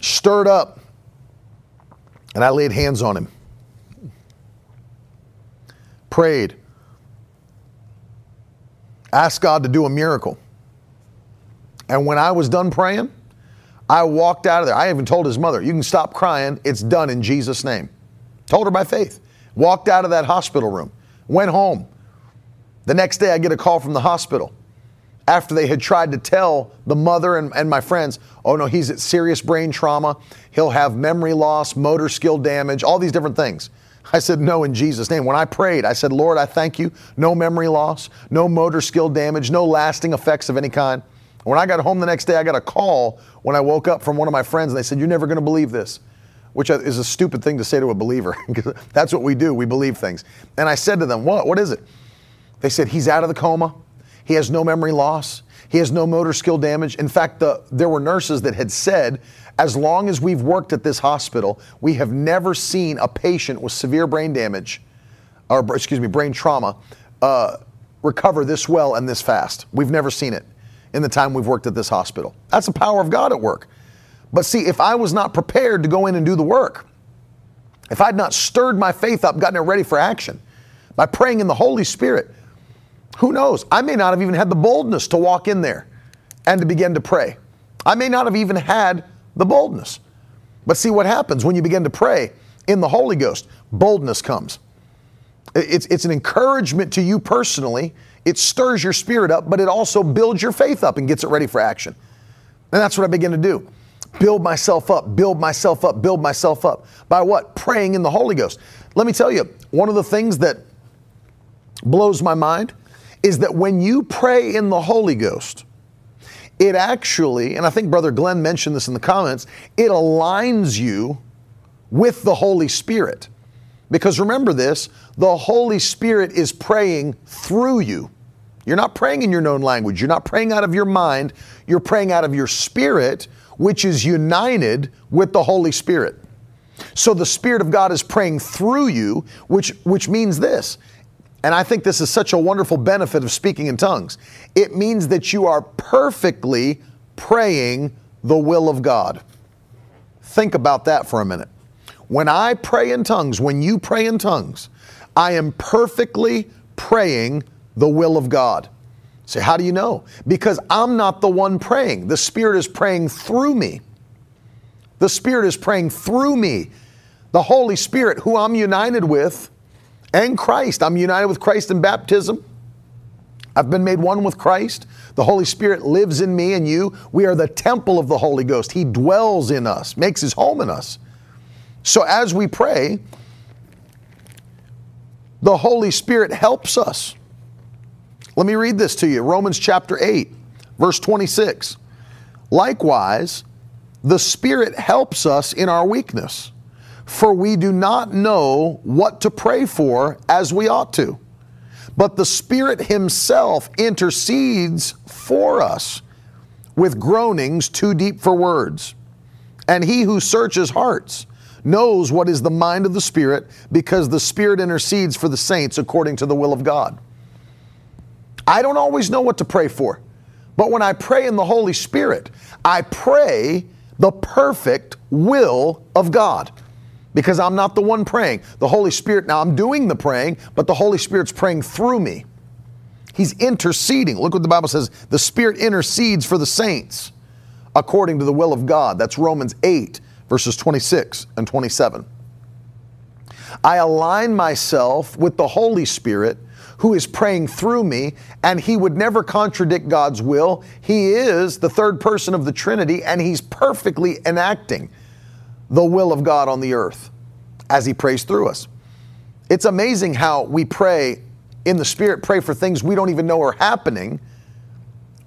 stirred up, and I laid hands on him. Prayed. Asked God to do a miracle. And when I was done praying, I walked out of there. I even told his mother, You can stop crying. It's done in Jesus' name. Told her by faith. Walked out of that hospital room. Went home. The next day, I get a call from the hospital after they had tried to tell the mother and, and, my friends, oh no, he's at serious brain trauma. He'll have memory loss, motor skill damage, all these different things. I said, no, in Jesus' name. When I prayed, I said, Lord, I thank you. No memory loss, no motor skill damage, no lasting effects of any kind. When I got home the next day, I got a call when I woke up from one of my friends, and they said, You're never going to believe this which is a stupid thing to say to a believer *laughs* because that's what we do. We believe things. And I said to them, What? What is it? They said, He's out of the coma. He has no memory loss. He has no motor skill damage. In fact, the, there were nurses that had said, as long as we've worked at this hospital, we have never seen a patient with severe brain damage, or excuse me, brain trauma, uh, recover this well and this fast. We've never seen it in the time we've worked at this hospital. That's the power of God at work. But see, if I was not prepared to go in and do the work, if I'd not stirred my faith up, gotten it ready for action by praying in the Holy Spirit, who knows? I may not have even had the boldness to walk in there and to begin to pray. I may not have even had the boldness. But see what happens when you begin to pray in the Holy Ghost? Boldness comes. It's, it's an encouragement to you personally. It stirs your spirit up, but it also builds your faith up and gets it ready for action. And that's what I begin to do. Build myself up, build myself up, build myself up. By what? Praying in the Holy Ghost. Let me tell you, one of the things that blows my mind is that when you pray in the Holy Ghost, it actually, and I think Brother Glenn mentioned this in the comments, it aligns you with the Holy Spirit. Because remember this the Holy Spirit is praying through you. You're not praying in your known language. You're not praying out of your mind. You're praying out of your spirit, which is united with the Holy Spirit. So the Spirit of God is praying through you, which, which means this. And I think this is such a wonderful benefit of speaking in tongues. It means that you are perfectly praying the will of God. Think about that for a minute. When I pray in tongues, when you pray in tongues, I am perfectly praying the will of God. Say, how do you know? Because I'm not the one praying. The Spirit is praying through me. The Spirit is praying through me. The Holy Spirit, who I'm united with, and Christ. I'm united with Christ in baptism. I've been made one with Christ. The Holy Spirit lives in me and you. We are the temple of the Holy Ghost. He dwells in us, makes his home in us. So as we pray, the Holy Spirit helps us. Let me read this to you Romans chapter 8, verse 26. Likewise, the Spirit helps us in our weakness, for we do not know what to pray for as we ought to. But the Spirit Himself intercedes for us with groanings too deep for words. And He who searches hearts, knows what is the mind of the Spirit because the Spirit intercedes for the saints according to the will of God. I don't always know what to pray for, but when I pray in the Holy Spirit, I pray the perfect will of God because I'm not the one praying. The Holy Spirit, now I'm doing the praying, but the Holy Spirit's praying through me. He's interceding. Look what the Bible says the Spirit intercedes for the saints according to the will of God. That's Romans 8, verses 26 and 27. I align myself with the Holy Spirit who is praying through me, and he would never contradict God's will. He is the third person of the Trinity, and he's perfectly enacting the will of God on the earth as he prays through us. It's amazing how we pray in the Spirit, pray for things we don't even know are happening.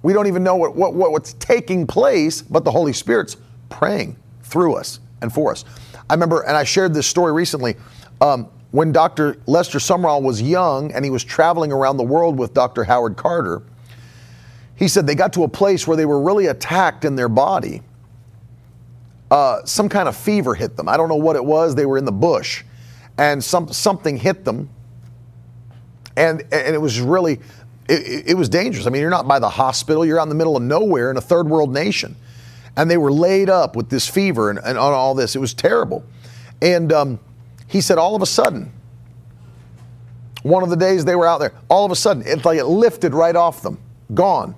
We don't even know what, what, what's taking place, but the Holy Spirit's praying through us and for us. I remember, and I shared this story recently. Um, when Dr. Lester Sumrall was young and he was traveling around the world with Dr. Howard Carter, he said they got to a place where they were really attacked in their body. Uh, some kind of fever hit them. I don't know what it was. They were in the bush, and some something hit them, and and it was really, it, it was dangerous. I mean, you're not by the hospital. You're out in the middle of nowhere in a third world nation and they were laid up with this fever and, and on all this. It was terrible. And um, he said, all of a sudden, one of the days they were out there, all of a sudden, it's like it lifted right off them, gone,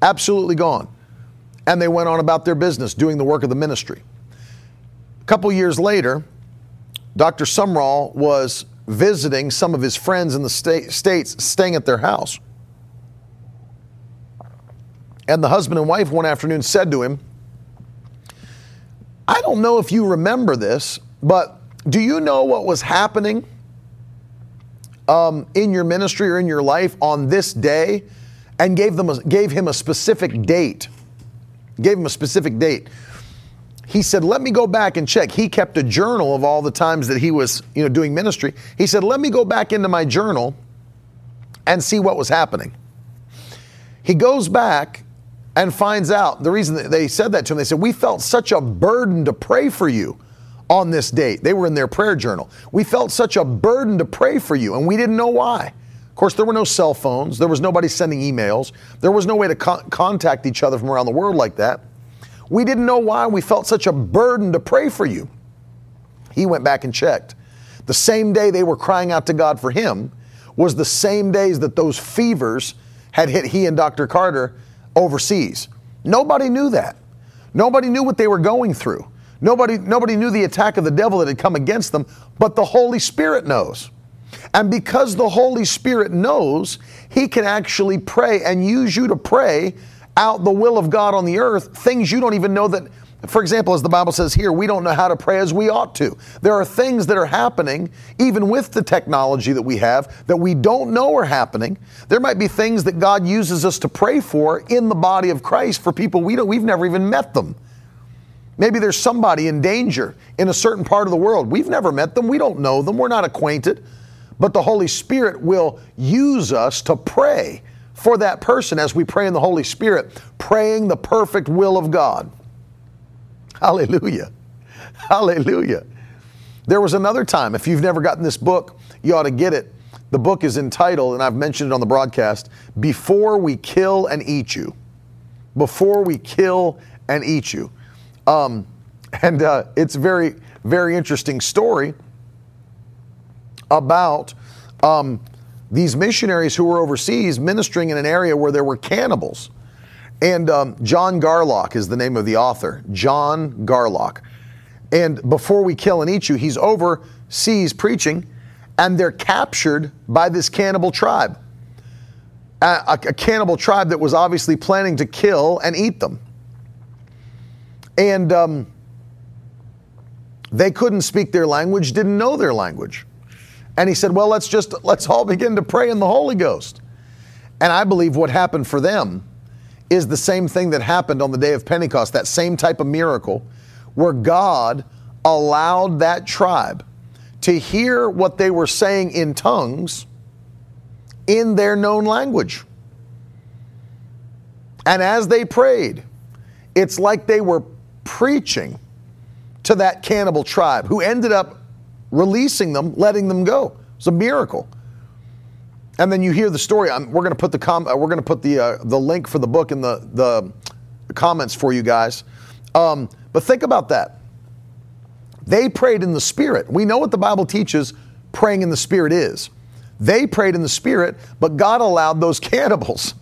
absolutely gone. And they went on about their business, doing the work of the ministry. A couple years later, Dr. Sumrall was visiting some of his friends in the state, States, staying at their house. And the husband and wife one afternoon said to him, I don't know if you remember this, but do you know what was happening um, in your ministry or in your life on this day? And gave them a, gave him a specific date. Gave him a specific date. He said, "Let me go back and check." He kept a journal of all the times that he was, you know, doing ministry. He said, "Let me go back into my journal and see what was happening." He goes back and finds out the reason they said that to him, they said, We felt such a burden to pray for you on this date. They were in their prayer journal. We felt such a burden to pray for you, and we didn't know why. Of course, there were no cell phones, there was nobody sending emails, there was no way to con- contact each other from around the world like that. We didn't know why we felt such a burden to pray for you. He went back and checked. The same day they were crying out to God for him was the same days that those fevers had hit he and Dr. Carter overseas. Nobody knew that. Nobody knew what they were going through. Nobody, nobody knew the attack of the devil that had come against them, but the Holy Spirit knows. And because the Holy Spirit knows, He can actually pray and use you to pray out the will of God on the earth, things you don't even know that. For example, as the Bible says here, we don't know how to pray as we ought to. There are things that are happening, even with the technology that we have, that we don't know are happening. There might be things that God uses us to pray for in the body of Christ for people we don't, we've never even met them. Maybe there's somebody in danger in a certain part of the world. We've never met them, we don't know them, we're not acquainted. But the Holy Spirit will use us to pray for that person as we pray in the Holy Spirit, praying the perfect will of God. Hallelujah. Hallelujah. There was another time, if you've never gotten this book, you ought to get it. The book is entitled, and I've mentioned it on the broadcast, Before We Kill and Eat You. Before We Kill and Eat You. Um, and uh, it's a very, very interesting story about um, these missionaries who were overseas ministering in an area where there were cannibals. And um, John Garlock is the name of the author, John Garlock. And before we kill and eat you, he's overseas preaching, and they're captured by this cannibal tribe. A, a, cannibal tribe that was obviously planning to kill and eat them. And um, they couldn't speak their language, didn't know their language. And he said, Well, let's just, let's all begin to pray in the Holy Ghost. And I believe what happened for them is the same thing that happened on the day of Pentecost, that same type of miracle, where God allowed that tribe to hear what they were saying in tongues in their known language. And as they prayed, it's like they were preaching to that cannibal tribe who ended up releasing them, letting them go. It's a miracle. And then you hear the story. I'm, we're going to put the com- uh, we're going to put the uh, the link for the book in the the comments for you guys. Um, but think about that. They prayed in the spirit. We know what the Bible teaches praying in the spirit is. They prayed in the spirit, but God allowed those *laughs* cannibals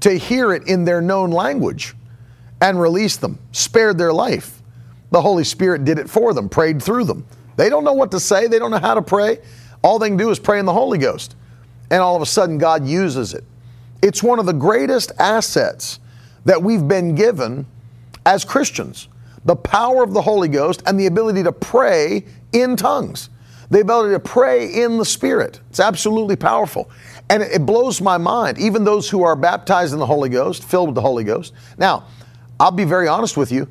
to hear it in their known language and release them, spared their life. The Holy Spirit did it for them, prayed through them. They don't know what to say, they don't know how to pray. All they can do is pray in the Holy Ghost. And all of a sudden, God uses it. It's one of the greatest assets that we've been given as Christians the power of the Holy Ghost and the ability to pray in tongues, the ability to pray in the Spirit. It's absolutely powerful. And it blows my mind, even those who are baptized in the Holy Ghost, filled with the Holy Ghost. Now, I'll be very honest with you.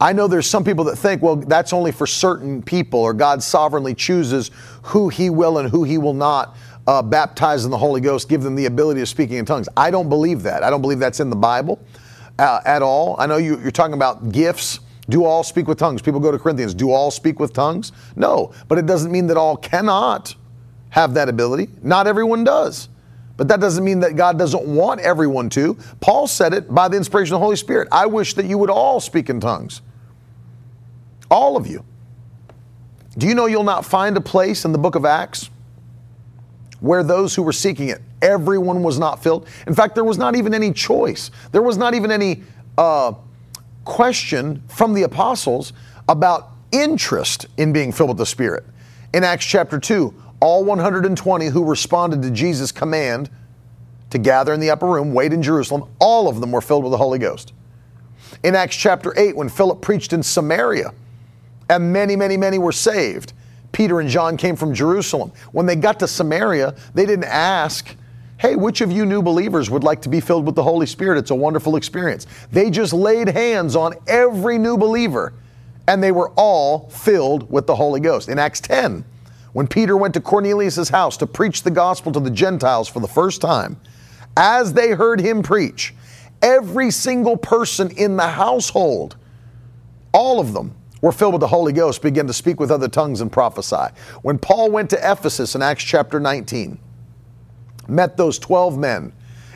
I know there's some people that think, well, that's only for certain people, or God sovereignly chooses who He will and who He will not uh, baptize in the Holy Ghost, give them the ability of speaking in tongues. I don't believe that. I don't believe that's in the Bible uh, at all. I know you, you're talking about gifts. Do all speak with tongues? People go to Corinthians. Do all speak with tongues? No, but it doesn't mean that all cannot have that ability. Not everyone does. But that doesn't mean that God doesn't want everyone to. Paul said it by the inspiration of the Holy Spirit. I wish that you would all speak in tongues. All of you. Do you know you'll not find a place in the book of Acts where those who were seeking it, everyone was not filled? In fact, there was not even any choice. There was not even any uh, question from the apostles about interest in being filled with the Spirit. In Acts chapter 2, all 120 who responded to Jesus' command to gather in the upper room, wait in Jerusalem, all of them were filled with the Holy Ghost. In Acts chapter 8, when Philip preached in Samaria, and many, many, many were saved. Peter and John came from Jerusalem. When they got to Samaria, they didn't ask, Hey, which of you new believers would like to be filled with the Holy Spirit? It's a wonderful experience. They just laid hands on every new believer, and they were all filled with the Holy Ghost. In Acts 10, when Peter went to Cornelius' house to preach the gospel to the Gentiles for the first time, as they heard him preach, every single person in the household, all of them, were filled with the Holy Ghost, began to speak with other tongues and prophesy. When Paul went to Ephesus in Acts chapter 19, met those 12 men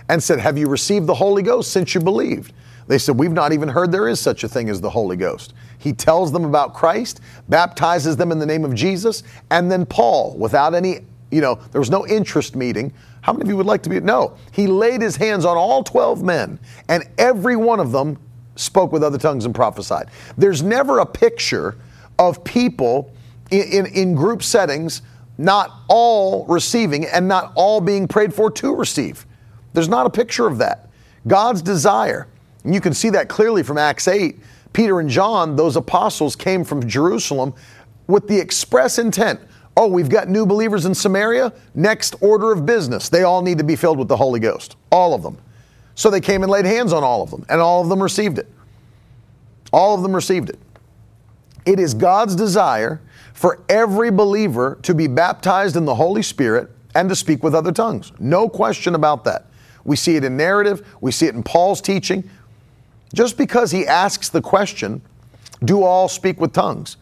and said, Have you received the Holy Ghost since you believed? They said, We've not even heard there is such a thing as the Holy Ghost. He tells them about Christ, baptizes them in the name of Jesus, and then Paul, without any, you know, there was no interest meeting. How many of you would like to be? No. He laid his hands on all 12 men, and every one of them spoke with other tongues and prophesied. There's never a picture of people in, in, in group settings not all receiving and not all being prayed for to receive. There's not a picture of that. God's desire, and you can see that clearly from Acts 8. Peter and John, those apostles, came from Jerusalem with the express intent oh, we've got new believers in Samaria. Next order of business, they all need to be filled with the Holy Ghost. All of them. So they came and laid hands on all of them, and all of them received it. All of them received it. It is God's desire for every believer to be baptized in the Holy Spirit and to speak with other tongues. No question about that. We see it in narrative, we see it in Paul's teaching. Just because he asks the question, do all speak with tongues?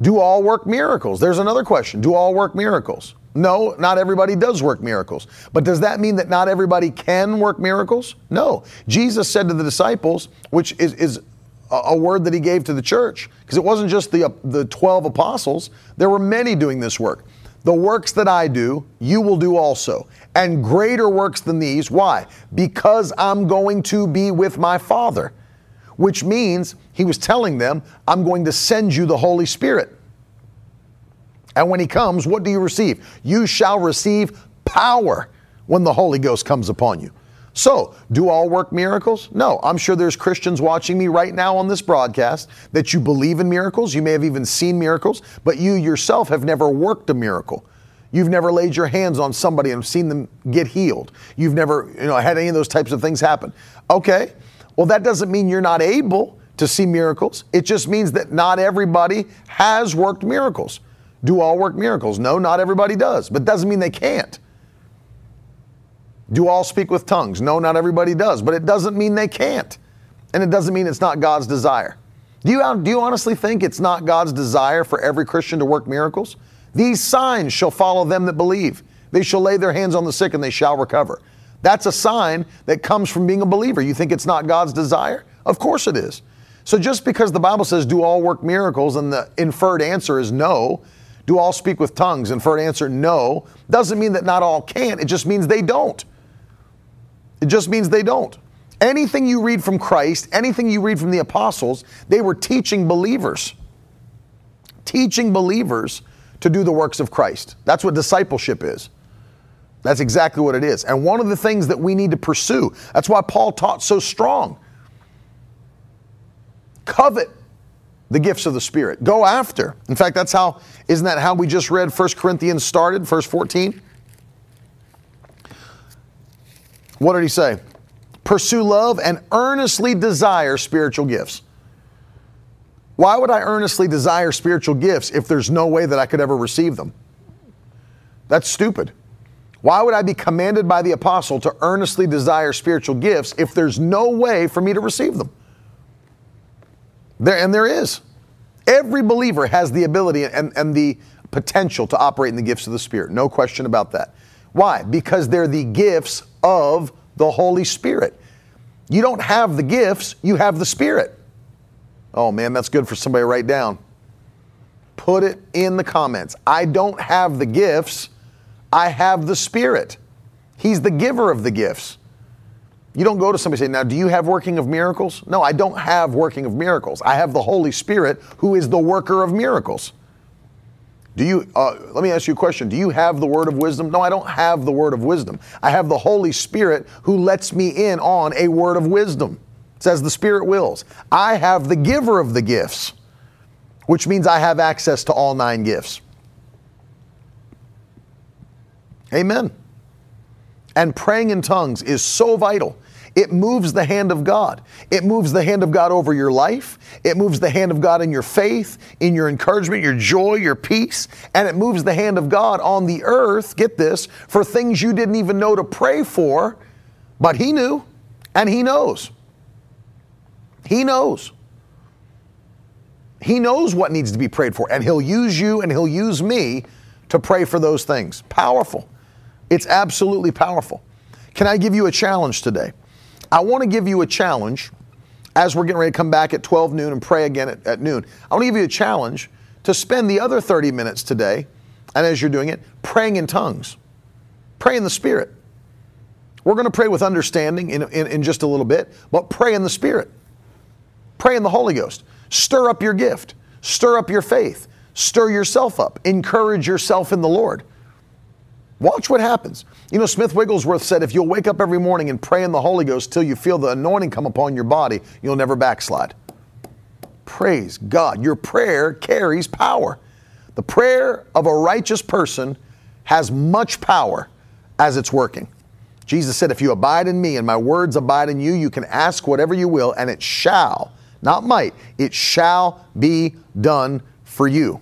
Do all work miracles? There's another question. Do all work miracles? No, not everybody does work miracles. But does that mean that not everybody can work miracles? No. Jesus said to the disciples, which is, is a word that he gave to the church, because it wasn't just the, uh, the 12 apostles, there were many doing this work. The works that I do, you will do also, and greater works than these. Why? Because I'm going to be with my Father which means he was telling them, I'm going to send you the Holy Spirit. And when he comes, what do you receive? You shall receive power when the Holy Ghost comes upon you. So, do all work miracles? No. I'm sure there's Christians watching me right now on this broadcast that you believe in miracles. You may have even seen miracles, but you yourself have never worked a miracle. You've never laid your hands on somebody and seen them get healed. You've never, you know, had any of those types of things happen. Okay, well, that doesn't mean you're not able to see miracles. It just means that not everybody has worked miracles. Do all work miracles? No, not everybody does, but doesn't mean they can't. Do all speak with tongues? No, not everybody does, but it doesn't mean they can't. And it doesn't mean it's not God's desire. Do you, do you honestly think it's not God's desire for every Christian to work miracles? These signs shall follow them that believe. They shall lay their hands on the sick and they shall recover. That's a sign that comes from being a believer. You think it's not God's desire? Of course it is. So just because the Bible says, do all work miracles, and the inferred answer is no, do all speak with tongues, And for an answer no, doesn't mean that not all can't. It just means they don't. It just means they don't. Anything you read from Christ, anything you read from the apostles, they were teaching believers. Teaching believers to do the works of Christ. That's what discipleship is. That's exactly what it is. And one of the things that we need to pursue, that's why Paul taught so strong. Covet the gifts of the Spirit. Go after. In fact, that's how, isn't that how we just read 1 Corinthians started, verse 14? What did he say? Pursue love and earnestly desire spiritual gifts. Why would I earnestly desire spiritual gifts if there's no way that I could ever receive them? That's stupid. Why would I be commanded by the apostle to earnestly desire spiritual gifts if there's no way for me to receive them? There, and there is. Every believer has the ability and, and the potential to operate in the gifts of the Spirit. No question about that. Why? Because they're the gifts of the Holy Spirit. You don't have the gifts, you have the Spirit. Oh man, that's good for somebody to write down. Put it in the comments. I don't have the gifts, I have the Spirit. He's the giver of the gifts. You don't go to somebody and say, Now, do you have working of miracles? No, I don't have working of miracles. I have the Holy Spirit who is the worker of miracles. Do you, uh, let me ask you a question. Do you have the word of wisdom? No, I don't have the word of wisdom. I have the Holy Spirit who lets me in on a word of wisdom. It says the Spirit wills. I have the giver of the gifts, which means I have access to all nine gifts. Amen. And praying in tongues is so vital. It moves the hand of God. It moves the hand of God over your life. It moves the hand of God in your faith, in your encouragement, your joy, your peace. And it moves the hand of God on the earth, get this, for things you didn't even know to pray for, but He knew and He knows. He knows. He knows what needs to be prayed for, and He'll use you and He'll use me to pray for those things. Powerful. It's absolutely powerful. Can I give you a challenge today? I want to give you a challenge as we're getting ready to come back at 12 noon and pray again at, at noon. I want to give you a challenge to spend the other 30 minutes today, and as you're doing it, praying in tongues. Pray in the Spirit. We're going to pray with understanding in, in, in just a little bit, but pray in the Spirit. Pray in the Holy Ghost. Stir up your gift. Stir up your faith. Stir yourself up, encourage yourself in the Lord. Watch what happens. You know, Smith Wigglesworth said if you'll wake up every morning and pray in the Holy Ghost till you feel the anointing come upon your body, you'll never backslide. Praise God. Your prayer carries power. The prayer of a righteous person has much power as it's working. Jesus said, If you abide in me and my words abide in you, you can ask whatever you will, and it shall, not might, it shall be done for you.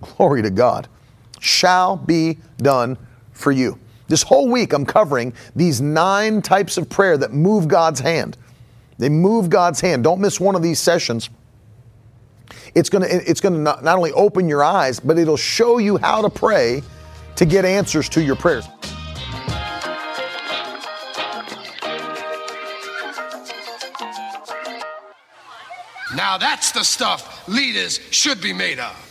Glory to God. Shall be done for you. This whole week, I'm covering these nine types of prayer that move God's hand. They move God's hand. Don't miss one of these sessions. It's going to it's going to not, not only open your eyes, but it'll show you how to pray to get answers to your prayers. Now that's the stuff leaders should be made of.